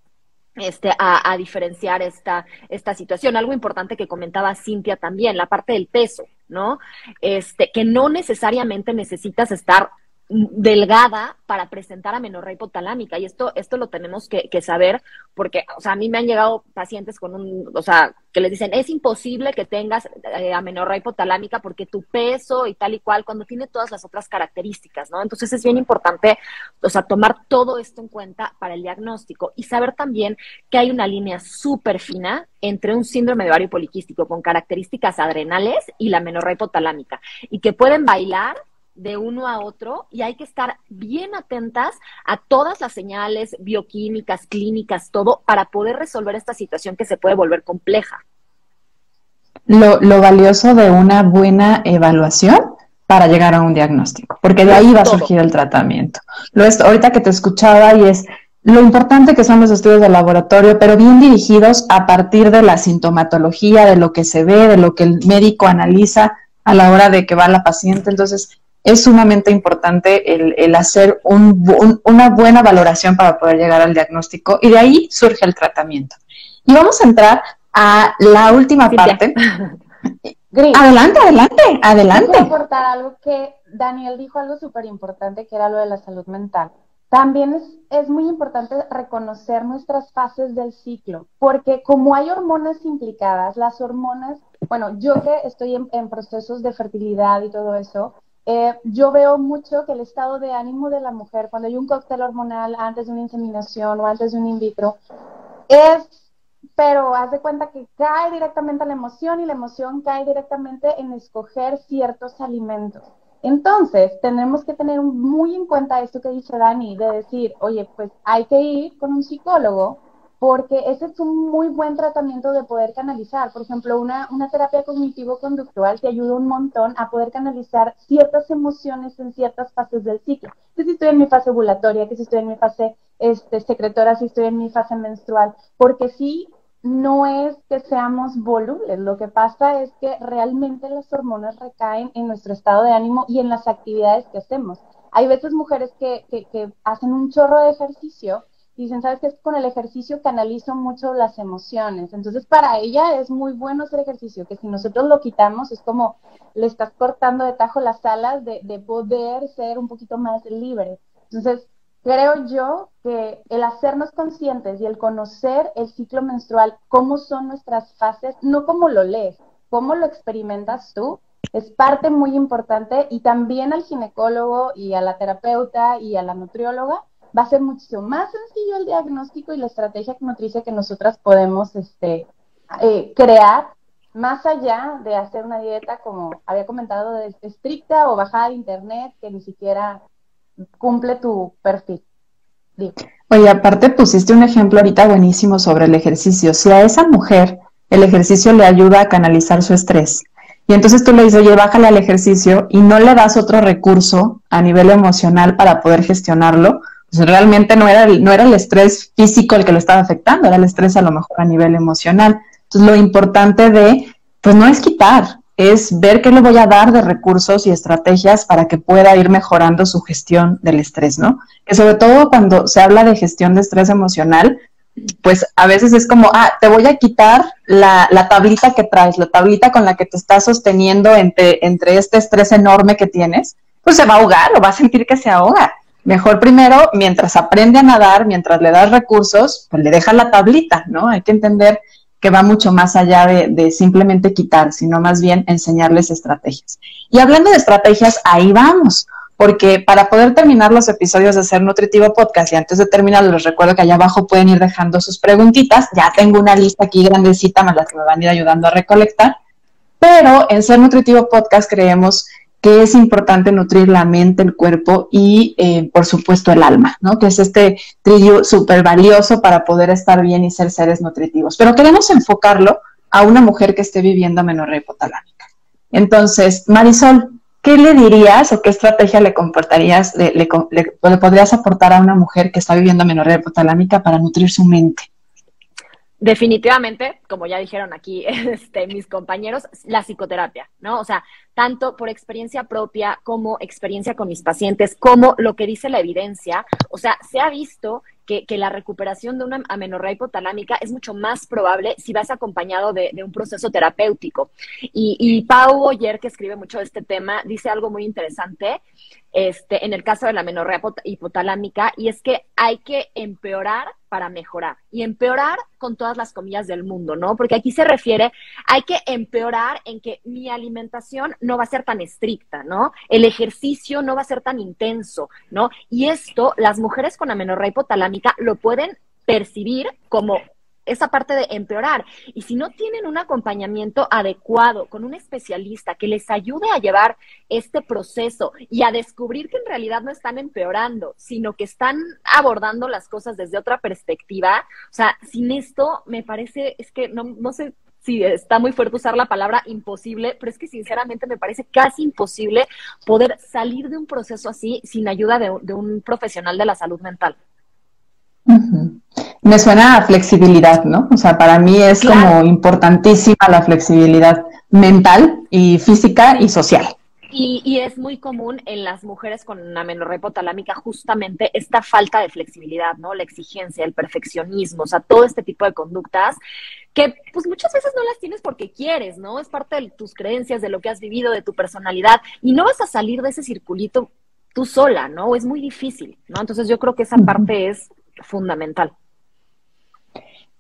este, a, diferenciar esta, esta situación. Algo importante que comentaba Cintia también, la parte del peso, ¿no? Este, que no necesariamente necesitas estar delgada para presentar amenorrea hipotalámica. Y esto esto lo tenemos que, saber porque o sea a mí me han llegado pacientes con un o sea que les dicen es imposible que tengas eh, amenorrea hipotalámica porque tu peso y tal y cual cuando tiene todas las otras características no entonces es bien importante o sea tomar todo esto en cuenta para el diagnóstico y saber también que hay una línea súper fina entre un síndrome de ovario poliquístico con características adrenales y la amenorrea hipotalámica y que pueden bailar de uno a otro y hay que estar bien atentas a todas las señales bioquímicas, clínicas, todo, para poder resolver esta situación que se puede volver compleja. Lo, valioso de una buena evaluación para llegar a un diagnóstico, porque de ahí va a surgir el tratamiento. Lo es, ahorita que te escuchaba y es lo importante que son los estudios de laboratorio, pero bien dirigidos a partir de la sintomatología, de lo que se ve, de lo que el médico analiza a la hora de que va la paciente. Entonces, es sumamente importante el, hacer una buena valoración para poder llegar al diagnóstico y de ahí surge el tratamiento. Y vamos a entrar a la última parte. adelante, adelante, adelante. Quiero aportar algo que Daniel dijo, algo súper importante, que era lo de la salud mental. También es, es, muy importante reconocer nuestras fases del ciclo, porque como hay hormonas implicadas, las hormonas, bueno, yo que estoy en procesos de fertilidad y todo eso, eh, yo veo mucho que el estado de ánimo de la mujer cuando hay un cóctel hormonal antes de una inseminación o antes de un in vitro es, pero haz de cuenta que cae directamente a la emoción y la emoción cae directamente en escoger ciertos alimentos. Entonces, tenemos que tener muy en cuenta esto que dice Dani, de decir, oye, pues hay que ir con un psicólogo porque ese es un muy buen tratamiento de poder canalizar. Por ejemplo, una, una terapia cognitivo-conductual te ayuda un montón a poder canalizar ciertas emociones en ciertas fases del ciclo. Que si estoy en mi fase ovulatoria, que si estoy en mi fase este, secretora, si estoy en mi fase menstrual, porque sí, no es que seamos volubles, lo que pasa es que realmente las hormonas recaen en nuestro estado de ánimo y en las actividades que hacemos. Hay veces mujeres que, que, que hacen un chorro de ejercicio dicen, ¿sabes qué? Con el ejercicio canalizo mucho las emociones. Entonces, para ella es muy bueno hacer ejercicio, que si nosotros lo quitamos, es como le estás cortando de tajo las alas de, de poder ser un poquito más libre. Entonces, creo yo que el hacernos conscientes y el conocer el ciclo menstrual, cómo son nuestras fases, no como lo lees, cómo lo experimentas tú, es parte muy importante y también al ginecólogo y a la terapeuta y a la nutrióloga va a ser mucho más sencillo el diagnóstico y la estrategia nutricia que nosotras podemos este, eh, crear más allá de hacer una dieta como había comentado de estricta o bajada de internet que ni siquiera cumple tu perfil. Oye, aparte pusiste un ejemplo ahorita buenísimo sobre el ejercicio. Si a esa mujer el ejercicio le ayuda a canalizar su estrés, y entonces tú le dices, oye, bájale al ejercicio y no le das otro recurso a nivel emocional para poder gestionarlo, pues realmente no era, el, no era el estrés físico el que lo estaba afectando, era el estrés a lo mejor a nivel emocional. Entonces lo importante de, pues no es quitar, es ver qué le voy a dar de recursos y estrategias para que pueda ir mejorando su gestión del estrés, ¿no? Que sobre todo cuando se habla de gestión de estrés emocional, pues a veces es como, ah, te voy a quitar la, la, tablita que traes, la tablita con la que te estás sosteniendo entre, entre este estrés enorme que tienes, pues se va a ahogar o va a sentir que se ahoga. Mejor primero, mientras aprende a nadar, mientras le das recursos, pues le deja la tablita, ¿no? Hay que entender que va mucho más allá de, simplemente quitar, sino más bien enseñarles estrategias. Y hablando de estrategias, ahí vamos porque para poder terminar los episodios de Ser Nutritivo Podcast, y antes de terminar, les recuerdo que allá abajo pueden ir dejando sus preguntitas, ya tengo una lista aquí grandecita, más las que me van a ir ayudando a recolectar, pero en Ser Nutritivo Podcast creemos que es importante nutrir la mente, el cuerpo y, eh, por supuesto, el alma, ¿no? Que es este trillo súper valioso para poder estar bien y ser seres nutritivos. Pero queremos enfocarlo a una mujer que esté viviendo amenorrea hipotalámica. Entonces, Marisol, ¿qué le dirías o qué estrategia le comportarías, le, le, podrías aportar a una mujer que está viviendo amenorrea hipotalámica para nutrir su mente? Definitivamente, como ya dijeron aquí este, mis compañeros, la psicoterapia, ¿no? O sea, tanto por experiencia propia como experiencia con mis pacientes, como lo que dice la evidencia, o sea, se ha visto que, la recuperación de una amenorrea hipotalámica es mucho más probable si vas acompañado de, un proceso terapéutico. Y, y Pau Boyer, que escribe mucho de este tema, dice algo muy interesante este, en el caso de la menorrea hipotalámica, y es que hay que empeorar para mejorar, y empeorar con todas las comillas del mundo, ¿no? Porque aquí se refiere, hay que empeorar en que mi alimentación no va a ser tan estricta, ¿no? El ejercicio no va a ser tan intenso, ¿no? Y esto, las mujeres con amenorrea hipotalámica lo pueden percibir como esa parte de empeorar. Y si no tienen un acompañamiento adecuado con un especialista que les ayude a llevar este proceso y a descubrir que en realidad no están empeorando, sino que están abordando las cosas desde otra perspectiva, o sea, sin esto me parece, es que no, no sé si está muy fuerte usar la palabra imposible, pero es que sinceramente me parece casi imposible poder salir de un proceso así sin ayuda de, de un profesional de la salud mental. Me suena a flexibilidad, ¿no? O sea, para mí es como importantísima la flexibilidad mental y física y social. Y, es muy común en las mujeres con amenorrea hipotalámica justamente esta falta de flexibilidad, ¿no? La exigencia, el perfeccionismo, o sea, todo este tipo de conductas que pues muchas veces no las tienes porque quieres, ¿no? Es parte de tus creencias, de lo que has vivido, de tu personalidad, y no vas a salir de ese circulito tú sola, ¿no? Es muy difícil, ¿no? Entonces yo creo que esa parte es fundamental.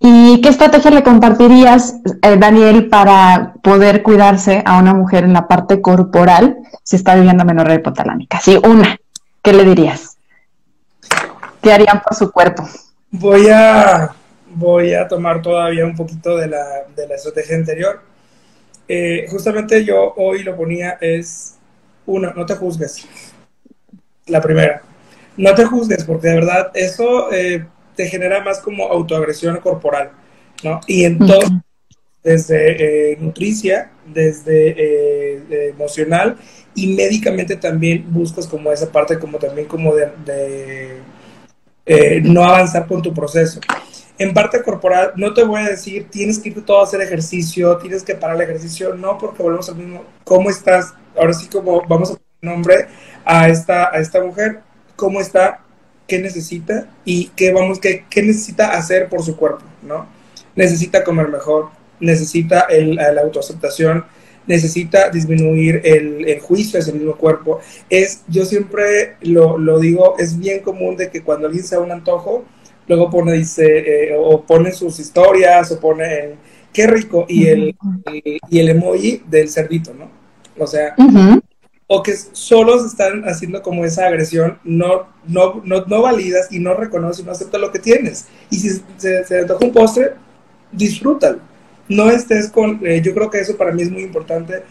¿Y qué estrategia le compartirías, eh, Daniel, para poder cuidarse a una mujer en la parte corporal si está viviendo menorrea hipotalámica? Sí, una. ¿Qué le dirías? ¿Qué harían por su cuerpo? Voy a, voy a tomar todavía un poquito de la, de la estrategia anterior. Eh, justamente yo hoy lo ponía es, una, no te juzgues. La primera. No te juzgues, porque de verdad eso... Eh, te genera más como autoagresión corporal, ¿no? Y entonces, desde eh, nutricia, desde eh, emocional y médicamente también buscas como esa parte como también como de, eh, no avanzar con tu proceso. En parte corporal, no te voy a decir, tienes que irte todo a hacer ejercicio, tienes que parar el ejercicio, no, porque volvemos al mismo, ¿cómo estás? Ahora sí como vamos a poner nombre a esta, a esta mujer, ¿cómo está? qué necesita y qué, vamos, qué, qué necesita hacer por su cuerpo, ¿no? Necesita comer mejor, necesita el, la autoaceptación, necesita disminuir el, juicio a ese mismo cuerpo. Es, yo siempre lo, lo, digo, es bien común de que cuando alguien se da un antojo, luego pone, dice, eh, o pone sus historias, o pone, qué rico, y el, y el emoji del cerdito, ¿no? O sea, o que solo están haciendo como esa agresión, no, no, no, no validas y no reconoces y no aceptas lo que tienes. Y si se, se toca un postre, disfrútalo. No estés con, eh, yo creo que eso para mí es muy importante,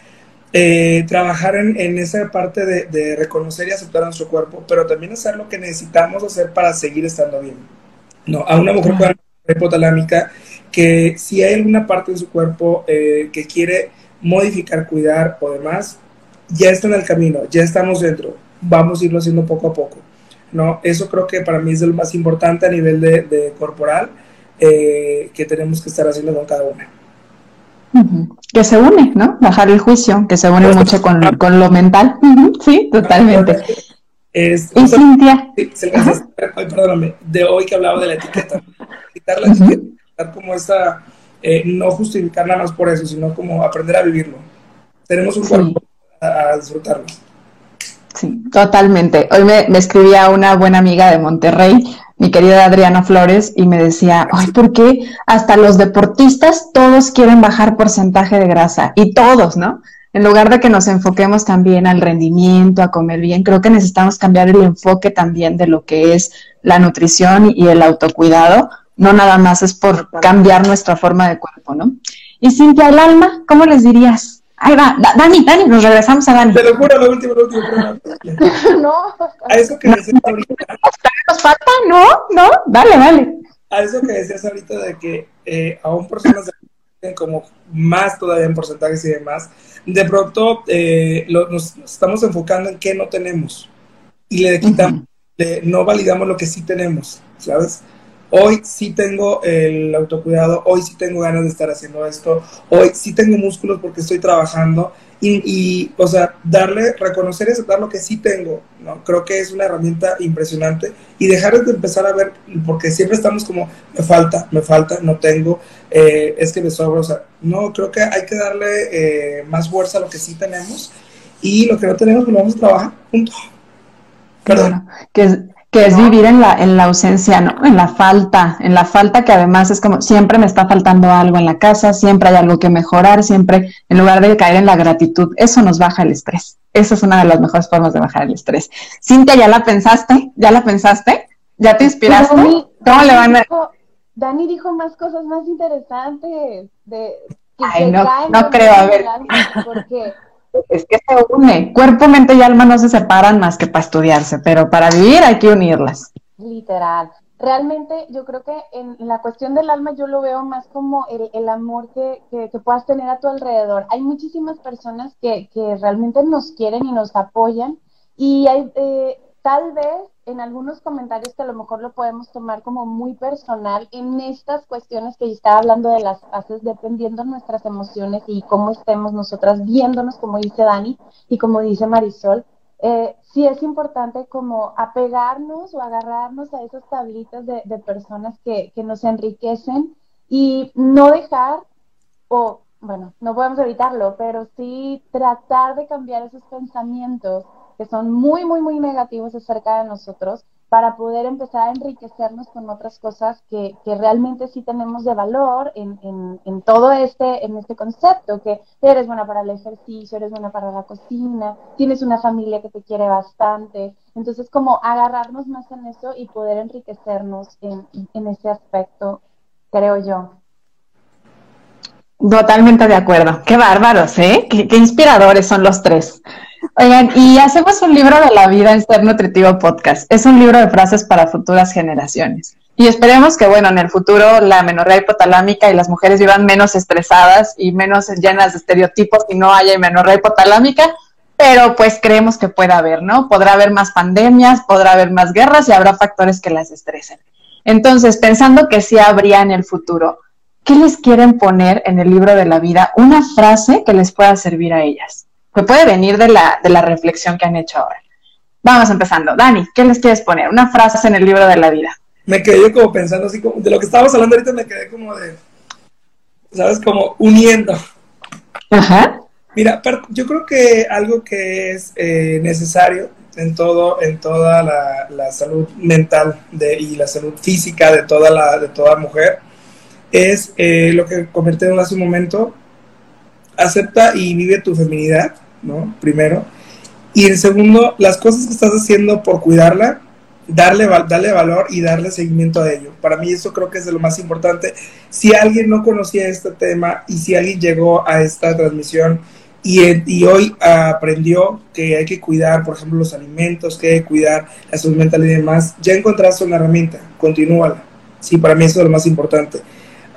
eh, trabajar en, en, esa parte de, de, reconocer y aceptar a nuestro cuerpo, pero también hacer lo que necesitamos hacer para seguir estando bien. No, a una mujer con hipotalámica que si hay alguna parte de su cuerpo eh, que quiere modificar, cuidar o demás, ya está en el camino, ya estamos dentro, vamos a irlo haciendo poco a poco. ¿no? Eso creo que para mí es lo más importante a nivel de, corporal eh, que tenemos que estar haciendo con cada una. Que se une, ¿no? Bajar el juicio, que se une mucho con, con, lo mental. Sí, totalmente. Es, y Cintia. ay, perdóname, de hoy que hablaba de la etiqueta. Quitar la etiqueta, como esa, eh, no justificar nada más por eso, sino como aprender a vivirlo. Tenemos un cuerpo a, disfrutarlo. Sí, totalmente. Hoy me, me, escribía una buena amiga de Monterrey, mi querida Adriana Flores, y me decía, ay, ¿por qué hasta los deportistas todos quieren bajar porcentaje de grasa? Y todos, ¿no? En lugar de que nos enfoquemos también al rendimiento, a comer bien, creo que necesitamos cambiar el enfoque también de lo que es la nutrición y el autocuidado. No nada más es por cambiar nuestra forma de cuerpo, ¿no? Y Cintia, el alma, ¿cómo les dirías? Ahí va, Dani, Dani, nos regresamos a Dani. Te lo juro, lo último, lo último. no. A eso que decías ahorita. ¿Nos falta? No, no, dale, dale. A eso que decías ahorita de que eh, aún personas tienen como más todavía en porcentajes y demás, de pronto eh, nos, estamos enfocando en qué no tenemos y le quitamos, no validamos lo que sí tenemos, ¿sabes? Hoy sí tengo el autocuidado, hoy sí tengo ganas de estar haciendo esto, hoy sí tengo músculos porque estoy trabajando y, o sea, darle, reconocer y aceptar lo que sí tengo, ¿no? Creo que es una herramienta impresionante y dejar de empezar a ver, porque siempre estamos como, me falta, me falta, no tengo, eh, es que me sobra, o sea, no, creo que hay que darle eh, más fuerza a lo que sí tenemos y lo que no tenemos, pues lo vamos a trabajar juntos. Perdón. que que es vivir en la, en la ausencia, ¿no? En la falta, en la falta que además es como siempre me está faltando algo en la casa, siempre hay algo que mejorar, siempre, en lugar de caer en la gratitud, eso nos baja el estrés. Esa es una de las mejores formas de bajar el estrés. Cintia, ¿ya la pensaste? ¿Ya la pensaste? ¿Ya te inspiraste? ¿Cómo le van a...? Dani dijo más cosas más interesantes de... Que Ay, no, no creo, a ver. Porque es que se une. Cuerpo, mente y alma no se separan más que para estudiarse, pero para vivir hay que unirlas. Literal. Realmente yo creo que en la cuestión del alma yo lo veo más como el, amor que, que, puedas tener a tu alrededor. Hay muchísimas personas que, que realmente nos quieren y nos apoyan y hay, eh, tal vez en algunos comentarios que a lo mejor lo podemos tomar como muy personal en estas cuestiones que estaba hablando de las fases, dependiendo nuestras emociones y cómo estemos nosotras viéndonos, como dice Dani y como dice Marisol, eh, sí es importante como apegarnos o agarrarnos a esas tablitas de, personas que, que nos enriquecen y no dejar, o bueno, no podemos evitarlo, pero sí tratar de cambiar esos pensamientos que son muy, muy, muy negativos acerca de nosotros para poder empezar a enriquecernos con otras cosas que, que realmente sí tenemos de valor en, en, en, todo este, en este concepto, que eres buena para el ejercicio, eres buena para la cocina, tienes una familia que te quiere bastante. Entonces, como agarrarnos más en eso y poder enriquecernos en, en ese aspecto, creo yo. Totalmente de acuerdo. Qué bárbaros, ¿eh? Qué, qué inspiradores son los tres. Oigan, y hacemos un libro de la vida en Ser Nutritivo Podcast. Es un libro de frases para futuras generaciones. Y esperemos que, bueno, en el futuro la menorrea hipotalámica y las mujeres vivan menos estresadas y menos llenas de estereotipos y no haya menorrea hipotalámica, pero pues creemos que puede haber, ¿no? Podrá haber más pandemias, podrá haber más guerras y habrá factores que las estresen. Entonces, pensando que sí habría en el futuro, ¿qué les quieren poner en el libro de la vida? Una frase que les pueda servir a ellas que puede venir de la, de la reflexión que han hecho ahora. Vamos empezando. Dani, ¿qué les quieres poner? Una frase en el libro de la vida. Me quedé yo como pensando así, como, de lo que estábamos hablando ahorita me quedé como de, ¿sabes? Como uniendo. Ajá. Mira, yo creo que algo que es eh, necesario en todo, en toda la, salud mental de, y la salud física de toda la, de toda mujer, es eh, lo que comenté hace un momento, acepta y vive tu feminidad, ¿no? Primero. Y en segundo, las cosas que estás haciendo por cuidarla, darle, darle valor y darle seguimiento a ello. Para mí eso creo que es de lo más importante. Si alguien no conocía este tema y si alguien llegó a esta transmisión y, hoy aprendió que hay que cuidar, por ejemplo, los alimentos, que hay que cuidar la salud mental y demás, ya encontraste una herramienta, continúala. Sí, para mí eso es lo más importante.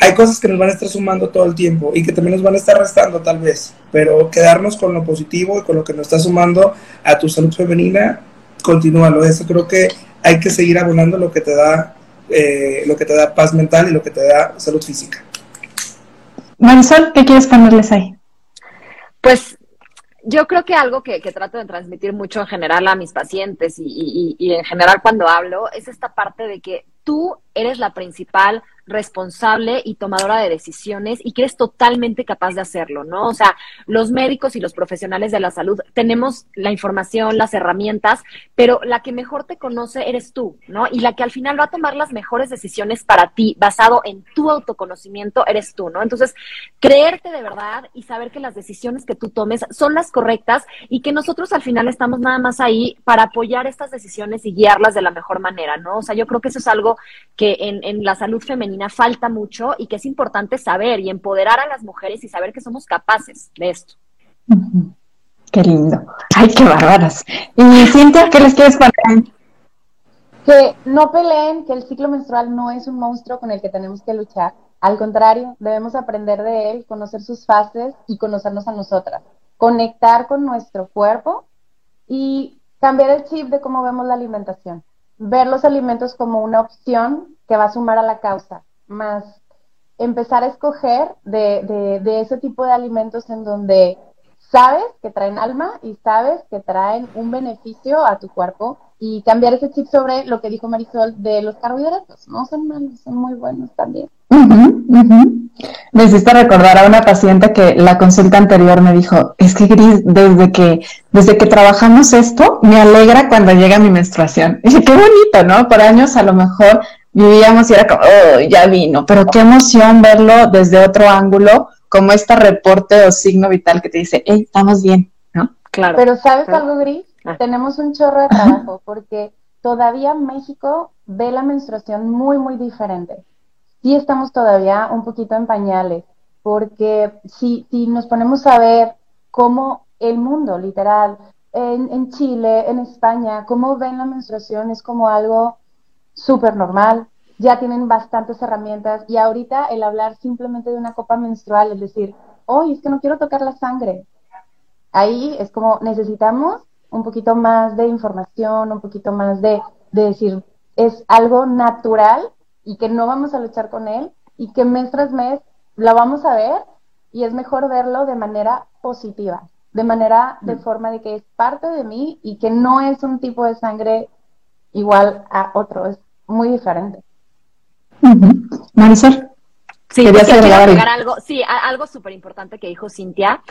Hay cosas que nos van a estar sumando todo el tiempo y que también nos van a estar restando tal vez, pero quedarnos con lo positivo y con lo que nos está sumando a tu salud femenina, continúalo. Eso creo que hay que seguir abonando lo que te da, eh, lo que te da paz mental y lo que te da salud física. Marisol, ¿qué quieres ponerles ahí? Pues yo creo que algo que, trato de transmitir mucho en general a mis pacientes y, y, en general cuando hablo es esta parte de que tú eres la principal responsable y tomadora de decisiones y que eres totalmente capaz de hacerlo, ¿no? O sea, los médicos y los profesionales de la salud tenemos la información, las herramientas, pero la que mejor te conoce eres tú, ¿no? Y la que al final va a tomar las mejores decisiones para ti, basado en tu autoconocimiento, eres tú, ¿no? Entonces, creerte de verdad y saber que las decisiones que tú tomes son las correctas y que nosotros al final estamos nada más ahí para apoyar estas decisiones y guiarlas de la mejor manera, ¿no? O sea, yo creo que eso es algo que en, en la salud femenina falta mucho y que es importante saber y empoderar a las mujeres y saber que somos capaces de esto. Qué lindo. Ay, qué bárbaras. Y Cintia, ¿qué les quieres contar? Que no peleen, que el ciclo menstrual no es un monstruo con el que tenemos que luchar. Al contrario, debemos aprender de él, conocer sus fases y conocernos a nosotras. Conectar con nuestro cuerpo y cambiar el chip de cómo vemos la alimentación ver los alimentos como una opción que va a sumar a la causa, más empezar a escoger de, de, ese tipo de alimentos en donde sabes que traen alma y sabes que traen un beneficio a tu cuerpo y cambiar ese chip sobre lo que dijo Marisol de los carbohidratos. No son malos, son muy buenos también. Me hiciste recordar a una paciente que la consulta anterior me dijo, es que Gris, desde que, desde que trabajamos esto, me alegra cuando llega mi menstruación. Y dije, qué bonito, ¿no? Por años a lo mejor vivíamos y era como, oh, ya vino, pero qué emoción verlo desde otro ángulo, como este reporte o signo vital que te dice, hey, estamos bien, ¿no? Claro. Pero ¿sabes algo, Gris? Ah. Tenemos un chorro de trabajo porque todavía México ve la menstruación muy, muy diferente sí estamos todavía un poquito en pañales, porque si, si nos ponemos a ver cómo el mundo, literal, en, en Chile, en España, cómo ven la menstruación es como algo súper normal, ya tienen bastantes herramientas y ahorita el hablar simplemente de una copa menstrual, es decir, hoy es que no quiero tocar la sangre. Ahí es como necesitamos un poquito más de información, un poquito más de, de decir, es algo natural y que no vamos a luchar con él y que mes tras mes lo vamos a ver y es mejor verlo de manera positiva, de manera, de mm. forma de que es parte de mí y que no es un tipo de sangre igual a otro, es muy diferente. Marisol. Sí, agregar algo, sí, algo súper importante que dijo Cintia,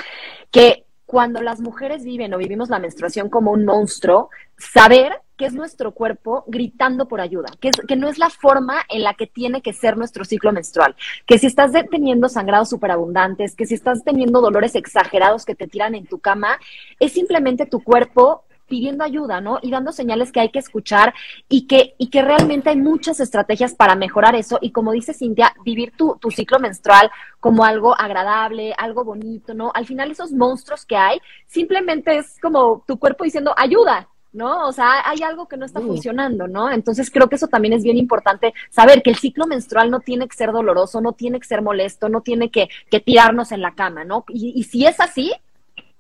que cuando las mujeres viven o vivimos la menstruación como un monstruo, saber que es nuestro cuerpo gritando por ayuda, que, es, que no es la forma en la que tiene que ser nuestro ciclo menstrual, que si estás teniendo sangrados superabundantes, que si estás teniendo dolores exagerados que te tiran en tu cama, es simplemente tu cuerpo pidiendo ayuda, ¿no? Y dando señales que hay que escuchar y que, y que realmente hay muchas estrategias para mejorar eso. Y como dice Cintia, vivir tu, tu ciclo menstrual como algo agradable, algo bonito, ¿no? Al final esos monstruos que hay, simplemente es como tu cuerpo diciendo, ayuda, ¿no? O sea, hay algo que no está funcionando, ¿no? Entonces creo que eso también es bien importante, saber que el ciclo menstrual no tiene que ser doloroso, no tiene que ser molesto, no tiene que, que tirarnos en la cama, ¿no? Y, y si es así,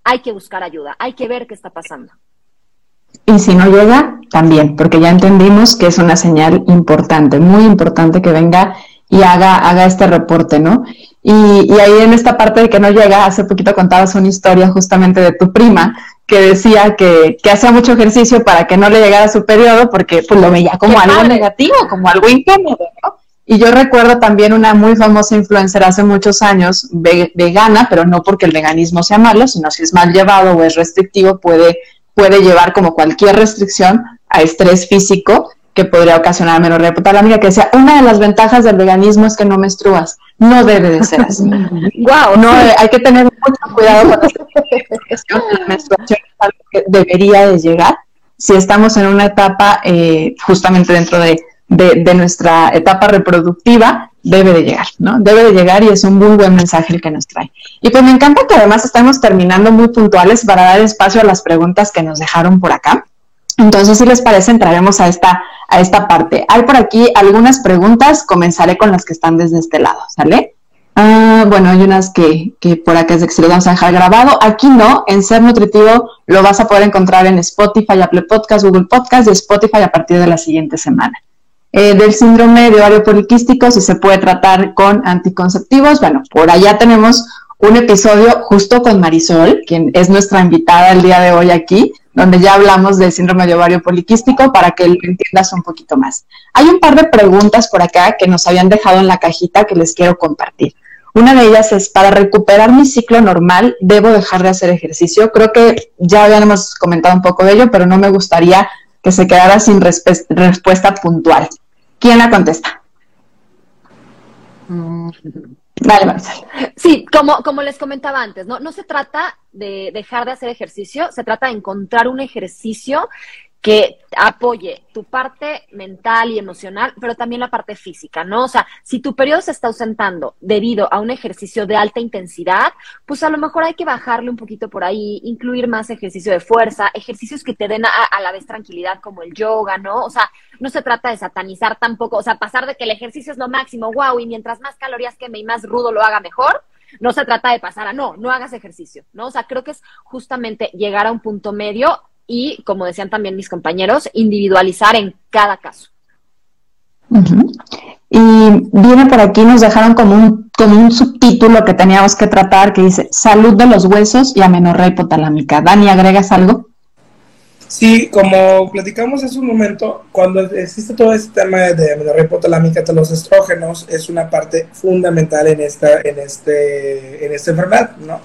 hay que buscar ayuda, hay que ver qué está pasando. Y si no llega, también, porque ya entendimos que es una señal importante, muy importante que venga y haga, haga este reporte, ¿no? Y, y, ahí en esta parte de que no llega, hace poquito contabas una historia justamente de tu prima que decía que, que hacía mucho ejercicio para que no le llegara su periodo porque pues lo veía como algo negativo, como algo incómodo, ¿no? Y yo recuerdo también una muy famosa influencer hace muchos años, vegana, pero no porque el veganismo sea malo, sino si es mal llevado o es restrictivo, puede, puede llevar como cualquier restricción a estrés físico que podría ocasionar menos hipotalámica, que decía, una de las ventajas del veganismo es que no menstruas. No debe de ser así. wow, no, hay que tener mucho cuidado con la menstruación. es algo que debería de llegar si estamos en una etapa eh, justamente dentro de de, nuestra etapa reproductiva debe de llegar, ¿no? Debe de llegar y es un muy buen mensaje el que nos trae. Y pues me encanta que además estamos terminando muy puntuales para dar espacio a las preguntas que nos dejaron por acá. Entonces, si les parece, entraremos a esta, a esta parte. Hay por aquí algunas preguntas, comenzaré con las que están desde este lado, ¿sale? Ah, bueno, hay unas que, que por acá es que se lo vamos a dejar grabado. Aquí no, en Ser Nutritivo lo vas a poder encontrar en Spotify, Apple Podcast, Google Podcast y Spotify a partir de la siguiente semana. Eh, del síndrome de ovario poliquístico, si se puede tratar con anticonceptivos. Bueno, por allá tenemos un episodio justo con Marisol, quien es nuestra invitada el día de hoy aquí, donde ya hablamos del síndrome de ovario poliquístico para que lo entiendas un poquito más. Hay un par de preguntas por acá que nos habían dejado en la cajita que les quiero compartir. Una de ellas es, para recuperar mi ciclo normal, ¿debo dejar de hacer ejercicio? Creo que ya habíamos comentado un poco de ello, pero no me gustaría que se quedara sin respuesta puntual. ¿Quién la contesta? Mm. Dale, Marcel. Sí, como, como les comentaba antes, ¿no? No se trata de dejar de hacer ejercicio, se trata de encontrar un ejercicio que apoye tu parte mental y emocional, pero también la parte física, ¿no? O sea, si tu periodo se está ausentando debido a un ejercicio de alta intensidad, pues a lo mejor hay que bajarle un poquito por ahí, incluir más ejercicio de fuerza, ejercicios que te den a, la vez tranquilidad como el yoga, ¿no? O sea, no se trata de satanizar tampoco, o sea, pasar de que el ejercicio es lo máximo, wow, y mientras más calorías queme y más rudo lo haga mejor, no se trata de pasar a no, no hagas ejercicio, ¿no? O sea, creo que es justamente llegar a un punto medio y, como decían también mis compañeros, individualizar en cada caso. Y viene por aquí, nos dejaron como un, como un subtítulo que teníamos que tratar que dice salud de los huesos y amenorrea hipotalámica. Dani, ¿agregas algo? Sí, como platicamos hace un momento, cuando existe todo este tema de amenorrea hipotalámica de los estrógenos, es una parte fundamental en esta, en este, en esta enfermedad, ¿no?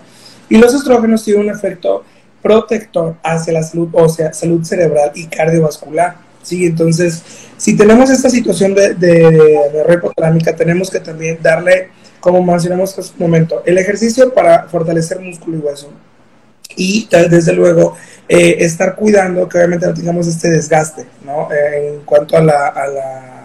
Y los estrógenos tienen un efecto protector hacia la salud ósea, salud cerebral y cardiovascular. ¿sí? Entonces, si tenemos esta situación de, de, tenemos que también darle, como mencionamos hace un momento, el ejercicio para fortalecer músculo y hueso. Y desde luego, eh, estar cuidando que obviamente no tengamos este desgaste, ¿no? Eh, en cuanto a la, a la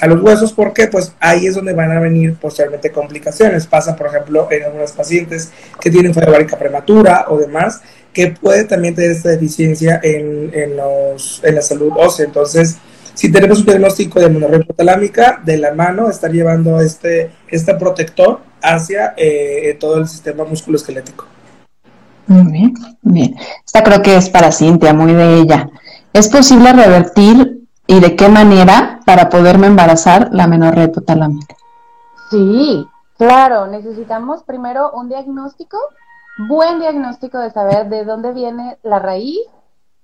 a los huesos porque pues ahí es donde van a venir posteriormente complicaciones. Pasa, por ejemplo, en algunas pacientes que tienen falla prematura o demás, que puede también tener esta deficiencia en, en, los, en la salud ósea. Entonces, si tenemos un diagnóstico de monorrea hipotalámica, de la mano estar llevando este, este protector hacia eh, todo el sistema musculoesquelético. Muy bien, bien. Esta creo que es para Cintia, muy de ella. ¿Es posible revertir y de qué manera para poderme embarazar la menorrea hipotalámica? Sí, claro, necesitamos primero un diagnóstico buen diagnóstico de saber de dónde viene la raíz.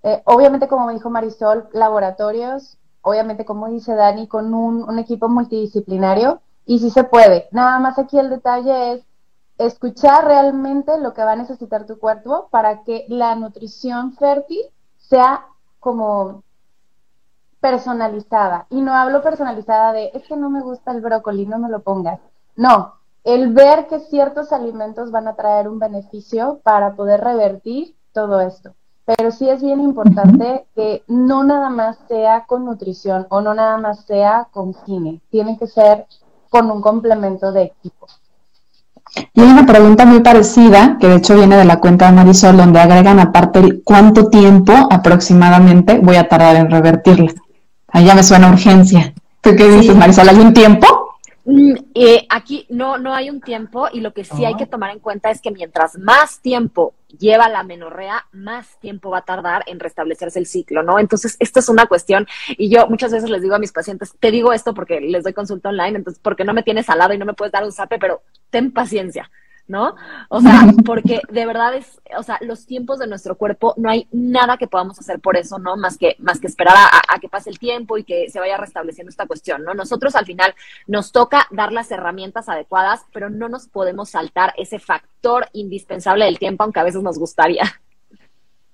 Eh, obviamente, como me dijo Marisol, laboratorios, obviamente, como dice Dani, con un, un equipo multidisciplinario, y sí se puede. Nada más aquí el detalle es escuchar realmente lo que va a necesitar tu cuerpo para que la nutrición fértil sea como personalizada. Y no hablo personalizada de, es que no me gusta el brócoli, no me lo pongas. No, el ver que ciertos alimentos van a traer un beneficio para poder revertir todo esto. Pero sí es bien importante que no nada más sea con nutrición o no nada más sea con cine, tiene que ser con un complemento de equipo. Y hay una pregunta muy parecida, que de hecho viene de la cuenta de Marisol, donde agregan aparte cuánto tiempo aproximadamente voy a tardar en revertirla. Ahí ya me suena urgencia. ¿Tú qué dices, Marisol? ¿Hay un tiempo? Mm, eh, aquí no, no hay un tiempo y lo que sí hay que tomar en cuenta es que mientras más tiempo lleva la menorrea, más tiempo va a tardar en restablecerse el ciclo, ¿no? Entonces, esta es una cuestión y yo muchas veces les digo a mis pacientes, te digo esto porque les doy consulta online, entonces, porque no me tienes al lado y no me puedes dar un zape, pero ten paciencia. ¿No? O sea, porque de verdad es, o sea, los tiempos de nuestro cuerpo, no hay nada que podamos hacer por eso, ¿no? Más que, más que esperar a, que pase el tiempo y que se vaya restableciendo esta cuestión, ¿no? Nosotros al final nos toca dar las herramientas adecuadas, pero no nos podemos saltar ese factor indispensable del tiempo, aunque a veces nos gustaría.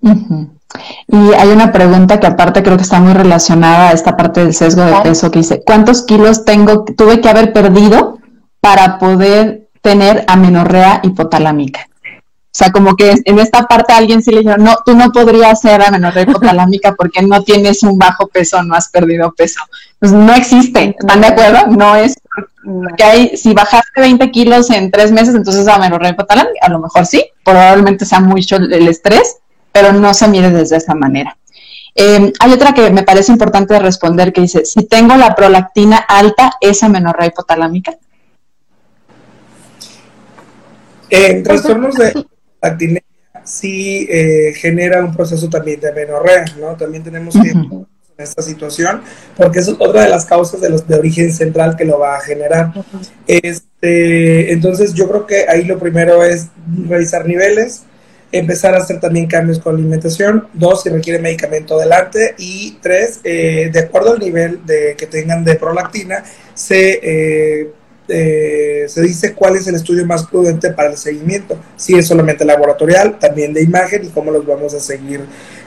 Y hay una pregunta que aparte creo que está muy relacionada a esta parte del sesgo de peso que dice, ¿cuántos kilos tengo, tuve que haber perdido para poder tener amenorrea hipotalámica? O sea, como que en esta parte alguien sí le dijo, no, tú no podrías ser amenorrea hipotalámica porque no tienes un bajo peso, no has perdido peso. Pues no existe, ¿están de acuerdo? No es porque hay, si bajaste 20 kilos en tres meses, entonces amenorrea hipotalámica, a lo mejor sí, probablemente sea mucho el estrés, pero no se mide desde esa manera. Em, hay otra que me parece importante responder que dice, si tengo la prolactina alta, ¿es amenorrea hipotalámica? En trastornos de prolactinemia sí eh, genera un proceso también de amenorrea, ¿no? También tenemos que en esta situación, porque es otra de las causas de los de origen central que lo va a generar. Este, entonces yo creo que ahí lo primero es revisar niveles, empezar a hacer también cambios con alimentación. Dos, si requiere medicamento adelante. Y tres, eh, de acuerdo al nivel de, que tengan de prolactina, se, eh, eh, se dice cuál es el estudio más prudente para el seguimiento. Si es solamente laboratorial, también de imagen y cómo los vamos a seguir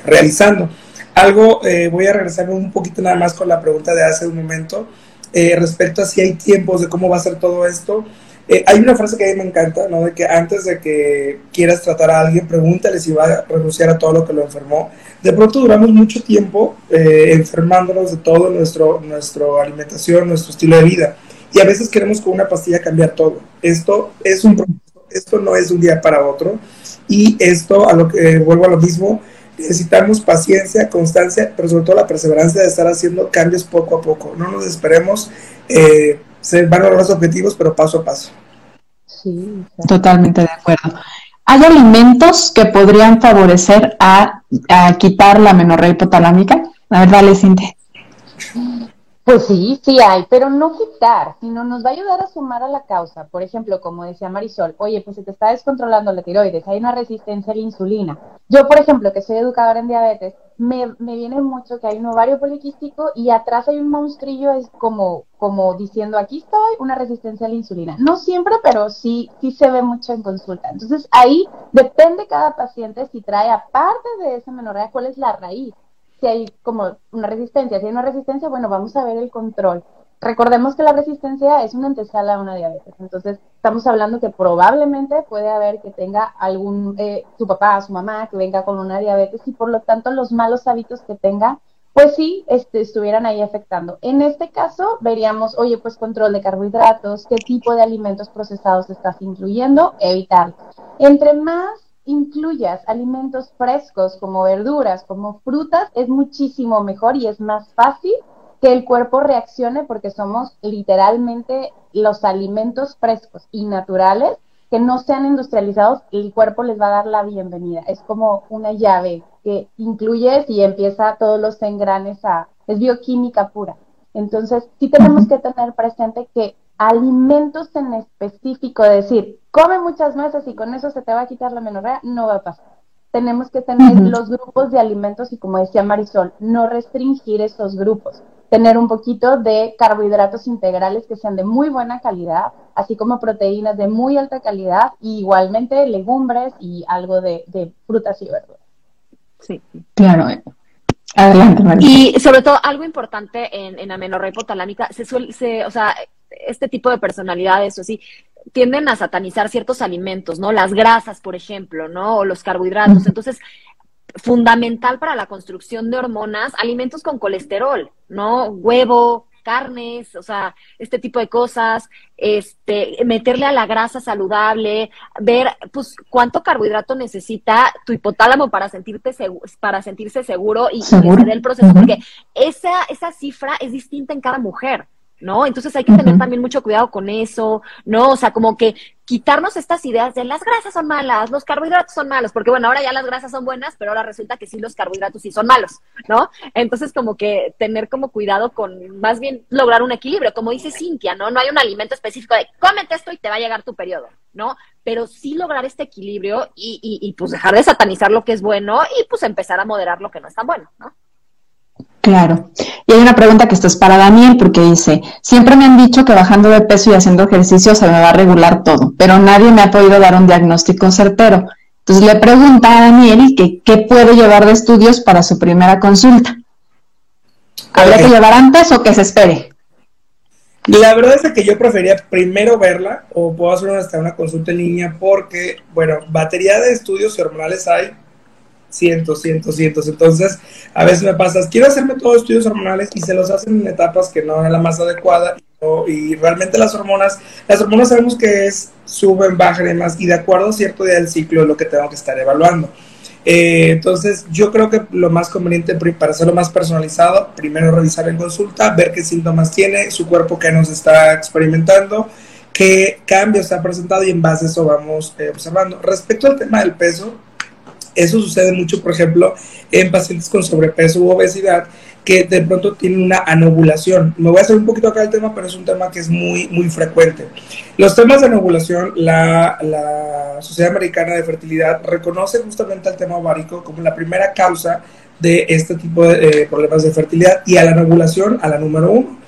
realizando. Algo, voy a regresar un poquito nada más con la pregunta de hace un momento respecto a si hay tiempos de cómo va a ser todo esto. Eh, hay una frase que a mí me encanta, ¿no? De que antes de que quieras tratar a alguien, pregúntale si va a renunciar a todo lo que lo enfermó. De pronto duramos mucho tiempo eh, enfermándonos de todo nuestro, nuestra alimentación, nuestro estilo de vida. Y a veces queremos con una pastilla cambiar todo. Esto es un proceso, esto no es un día para otro. Y esto, a lo que vuelvo a lo mismo, necesitamos paciencia, constancia, pero sobre todo la perseverancia de estar haciendo cambios poco a poco. No nos esperemos. Eh, se van a lograr los objetivos, pero paso a paso. Sí, totalmente de acuerdo. ¿Hay alimentos que podrían favorecer a, quitar la menorrea hipotalámica? A ver, dale, Cintia. Pues sí, sí hay, pero no quitar, sino nos va a ayudar a sumar a la causa. Por ejemplo, como decía Marisol, oye, pues se te está descontrolando la tiroides, hay una resistencia a la insulina. Yo, por ejemplo, que soy educadora en diabetes, me, me viene mucho que hay un ovario poliquístico y atrás hay un monstrillo, es como, como diciendo, aquí estoy, una resistencia a la insulina. No siempre, pero sí, sí se ve mucho en consulta. Entonces ahí depende cada paciente si trae aparte de esa menorrea, cuál es la raíz si hay como una resistencia. Si hay una resistencia, bueno, vamos a ver el control. Recordemos que la resistencia es una antesala a una diabetes. Entonces, estamos hablando que probablemente puede haber que tenga algún, eh, su papá, su mamá, que venga con una diabetes y por lo tanto los malos hábitos que tenga, pues sí, este, estuvieran ahí afectando. En este caso, veríamos, oye, pues control de carbohidratos, qué tipo de alimentos procesados estás incluyendo, evitar. Entre más incluyas alimentos frescos como verduras, como frutas, es muchísimo mejor y es más fácil que el cuerpo reaccione porque somos literalmente los alimentos frescos y naturales que no sean industrializados, el cuerpo les va a dar la bienvenida. Es como una llave que incluyes y empieza todos los engranes a... es bioquímica pura. Entonces, sí tenemos que tener presente que alimentos en específico, decir, come muchas nueces y con eso se te va a quitar la menorrea, no va a pasar. Tenemos que tener los grupos de alimentos y como decía Marisol, no restringir esos grupos. Tener un poquito de carbohidratos integrales que sean de muy buena calidad, así como proteínas de muy alta calidad y igualmente legumbres y algo de, frutas y verduras. Sí. Claro. Adelante, Marisol. Y sobre todo, algo importante en, en amenorrea hipotalámica, se suele, se, o sea, este tipo de personalidades o así, tienden a satanizar ciertos alimentos, ¿no? Las grasas, por ejemplo, ¿no? O los carbohidratos. Entonces, fundamental para la construcción de hormonas, alimentos con colesterol, ¿no? Huevo, carnes, o sea, este tipo de cosas, este, meterle a la grasa saludable, ver, pues, cuánto carbohidrato necesita tu hipotálamo para sentirte para sentirse seguro y, que se dé el proceso, porque esa, esa cifra es distinta en cada mujer. ¿No? Entonces hay que tener también mucho cuidado con eso, ¿no? O sea, como que quitarnos estas ideas de las grasas son malas, los carbohidratos son malos, porque bueno, ahora ya las grasas son buenas, pero ahora resulta que sí los carbohidratos sí son malos, ¿no? Entonces como que tener como cuidado con más bien lograr un equilibrio, como dice Cintia, ¿no? No hay un alimento específico de cómete esto y te va a llegar tu periodo, ¿no? Pero sí lograr este equilibrio y, y, y pues dejar de satanizar lo que es bueno y pues empezar a moderar lo que no es tan bueno, ¿no? Claro. Y hay una pregunta que esto es para Daniel, porque dice, siempre me han dicho que bajando de peso y haciendo ejercicio se me va a regular todo, pero nadie me ha podido dar un diagnóstico certero. Entonces le pregunta a Daniel que qué puede llevar de estudios para su primera consulta. ¿Habría que llevar antes o que se espere? La verdad es que yo prefería primero verla o puedo hacer hasta una consulta en línea porque, bueno, batería de estudios hormonales hay cientos, cientos, cientos. Entonces, a veces me pasa, quiero hacerme todos estudios hormonales y se los hacen en etapas que no es la más adecuada. Y, realmente las hormonas, las hormonas sabemos que es suben, bajan y demás, y de acuerdo a cierto día del ciclo es lo que tengo que estar evaluando. Eh, entonces, yo creo que lo más conveniente para hacerlo más personalizado, primero revisar en consulta, ver qué síntomas tiene su cuerpo que nos está experimentando, qué cambio está presentado y en base a eso vamos eh, observando. Respecto al tema del peso, eso sucede mucho, por ejemplo, en pacientes con sobrepeso u obesidad que de pronto tienen una anovulación. Me voy a hacer un poquito acá el tema, pero es un tema que es muy, muy frecuente. Los temas de anovulación, la, la Sociedad Americana de Fertilidad reconoce justamente el tema ovárico como la primera causa de este tipo de eh, problemas de fertilidad y a la anovulación a la número uno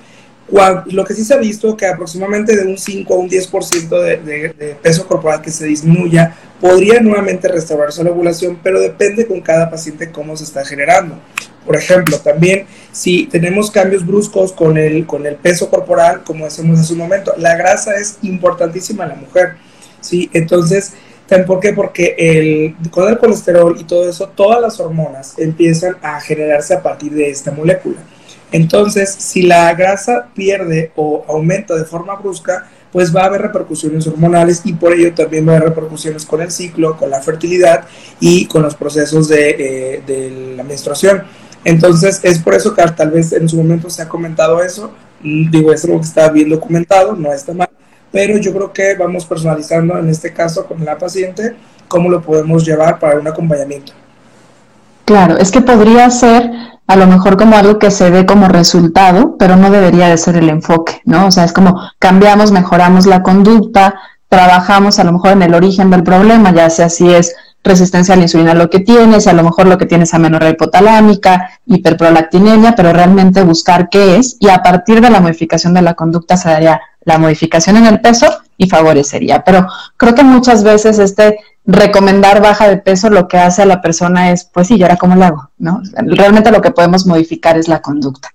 lo que sí se ha visto que aproximadamente de un 5 a un 10% de, de, peso corporal que se disminuya podría nuevamente restaurarse la ovulación, pero depende con cada paciente cómo se está generando. Por ejemplo, también si tenemos cambios bruscos con el, con el peso corporal, como decimos hace un momento, la grasa es importantísima en la mujer. ¿sí? Entonces, ¿por qué? Porque el, con el colesterol y todo eso, todas las hormonas empiezan a generarse a partir de esta molécula. Entonces, si la grasa pierde o aumenta de forma brusca, pues va a haber repercusiones hormonales y por ello también va a haber repercusiones con el ciclo, con la fertilidad y con los procesos de, eh, la menstruación. Entonces, es por eso que tal vez en su momento se ha comentado eso. Digo, es algo que está bien documentado, no está mal, pero yo creo que vamos personalizando en este caso con la paciente cómo lo podemos llevar para un acompañamiento. Claro, es que podría ser a lo mejor como algo que se ve como resultado, pero no debería de ser el enfoque, ¿no? O sea, es como cambiamos, mejoramos la conducta, trabajamos a lo mejor en el origen del problema, ya sea si es resistencia a la insulina lo que tienes, a lo mejor lo que tienes amenorrea hipotalámica, hiperprolactinemia, pero realmente buscar qué es y a partir de la modificación de la conducta se daría la modificación en el peso y favorecería. Pero creo que muchas veces este recomendar baja de peso lo que hace a la persona es, pues sí, ¿y ahora cómo lo hago? ¿No? Realmente lo que podemos modificar es la conducta.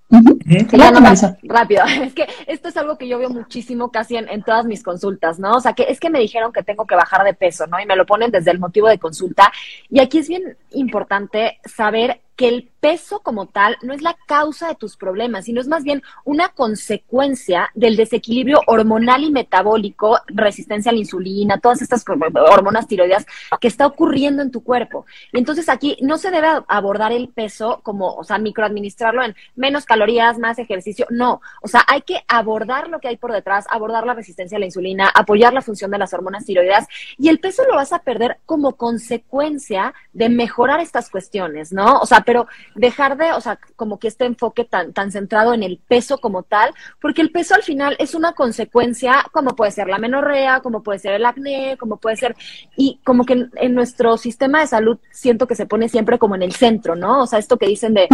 rápido, es que esto es algo que yo veo muchísimo casi en, en, todas mis consultas, ¿no? O sea, que es que me dijeron que tengo que bajar de peso, ¿no? Y me lo ponen desde el motivo de consulta. Y aquí es bien importante saber que el peso como tal no es la causa de tus problemas, sino es más bien una consecuencia del desequilibrio hormonal y metabólico, resistencia a la insulina, todas estas hormonas tiroideas que está ocurriendo en tu cuerpo. Y entonces aquí no se debe abordar el peso como, o sea, microadministrarlo en menos calorías, más ejercicio, no. O sea, hay que abordar lo que hay por detrás, abordar la resistencia a la insulina, apoyar la función de las hormonas tiroideas y el peso lo vas a perder como consecuencia de mejorar estas cuestiones, ¿no? O sea, pero dejar de, o sea, como que este enfoque tan, tan centrado en el peso como tal, porque el peso al final es una consecuencia, como puede ser la menorrea, como puede ser el acné, como puede ser, y como que en, nuestro sistema de salud siento que se pone siempre como en el centro, ¿no? O sea, esto que dicen de,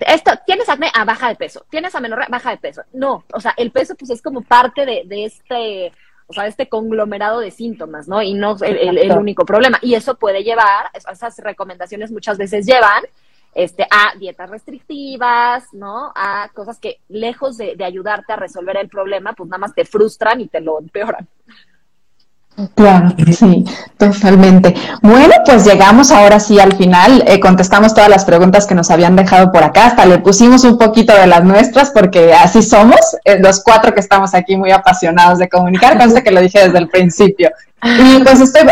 esto, tienes acné, a ah, baja de peso, tienes amenorrea, baja de peso. No, o sea, el peso pues es como parte de, de este o sea, este conglomerado de síntomas, ¿no? Y no el, el, único problema. Y eso puede llevar, esas recomendaciones muchas veces llevan este, a dietas restrictivas, ¿no? A cosas que lejos de, ayudarte a resolver el problema, pues nada más te frustran y te lo empeoran. Claro, sí, totalmente. Bueno, pues llegamos ahora sí al final, eh, contestamos todas las preguntas que nos habían dejado por acá, hasta le pusimos un poquito de las nuestras porque así somos, eh, los cuatro que estamos aquí muy apasionados de comunicar, conste que lo dije desde el principio. Y pues estoy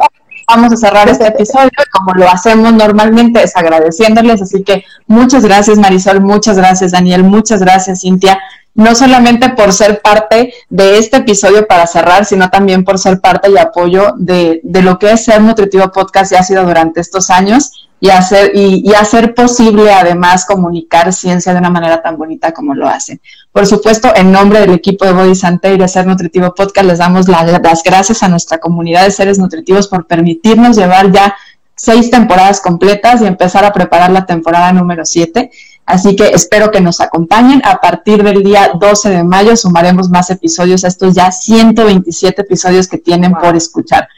vamos a cerrar este episodio como lo hacemos normalmente es agradeciéndoles, así que muchas gracias Marisol, muchas gracias Daniel, muchas gracias Cintia no solamente por ser parte de este episodio para cerrar, sino también por ser parte y apoyo de, de lo que es Ser Nutritivo Podcast y ha sido durante estos años y hacer, y, hacer posible además comunicar ciencia de una manera tan bonita como lo hacen. Por supuesto, en nombre del equipo de Body Sante y de Ser Nutritivo Podcast, les damos las gracias a nuestra comunidad de seres nutritivos por permitirnos llevar ya seis temporadas completas y empezar a preparar la temporada número siete. Así que espero que nos acompañen. A partir del día 12 de mayo sumaremos más episodios a estos ya 127 episodios que tienen por escuchar.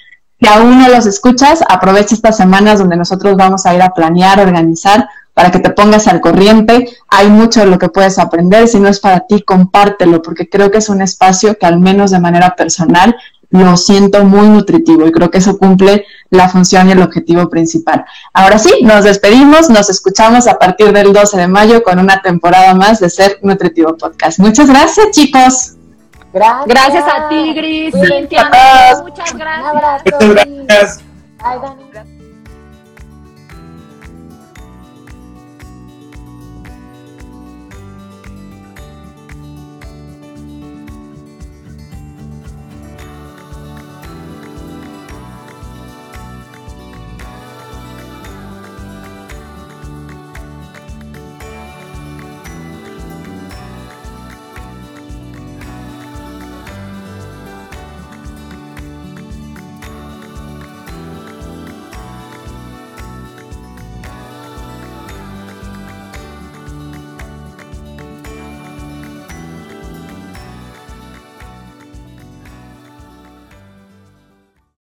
Si aún no los escuchas, aprovecha estas semanas donde nosotros vamos a ir a planear, organizar, para que te pongas al corriente. Hay mucho de lo que puedes aprender. Si no es para ti, compártelo, porque creo que es un espacio que al menos de manera personal lo siento muy nutritivo y creo que eso cumple la función y el objetivo principal. Ahora sí, nos despedimos, nos escuchamos a partir del 12 de mayo con una temporada más de Ser Nutritivo Podcast. Muchas gracias, chicos. Gracias. Gracias a ti, Gris. Cintia, muchas gracias. Muchas gracias. Bye, Dani.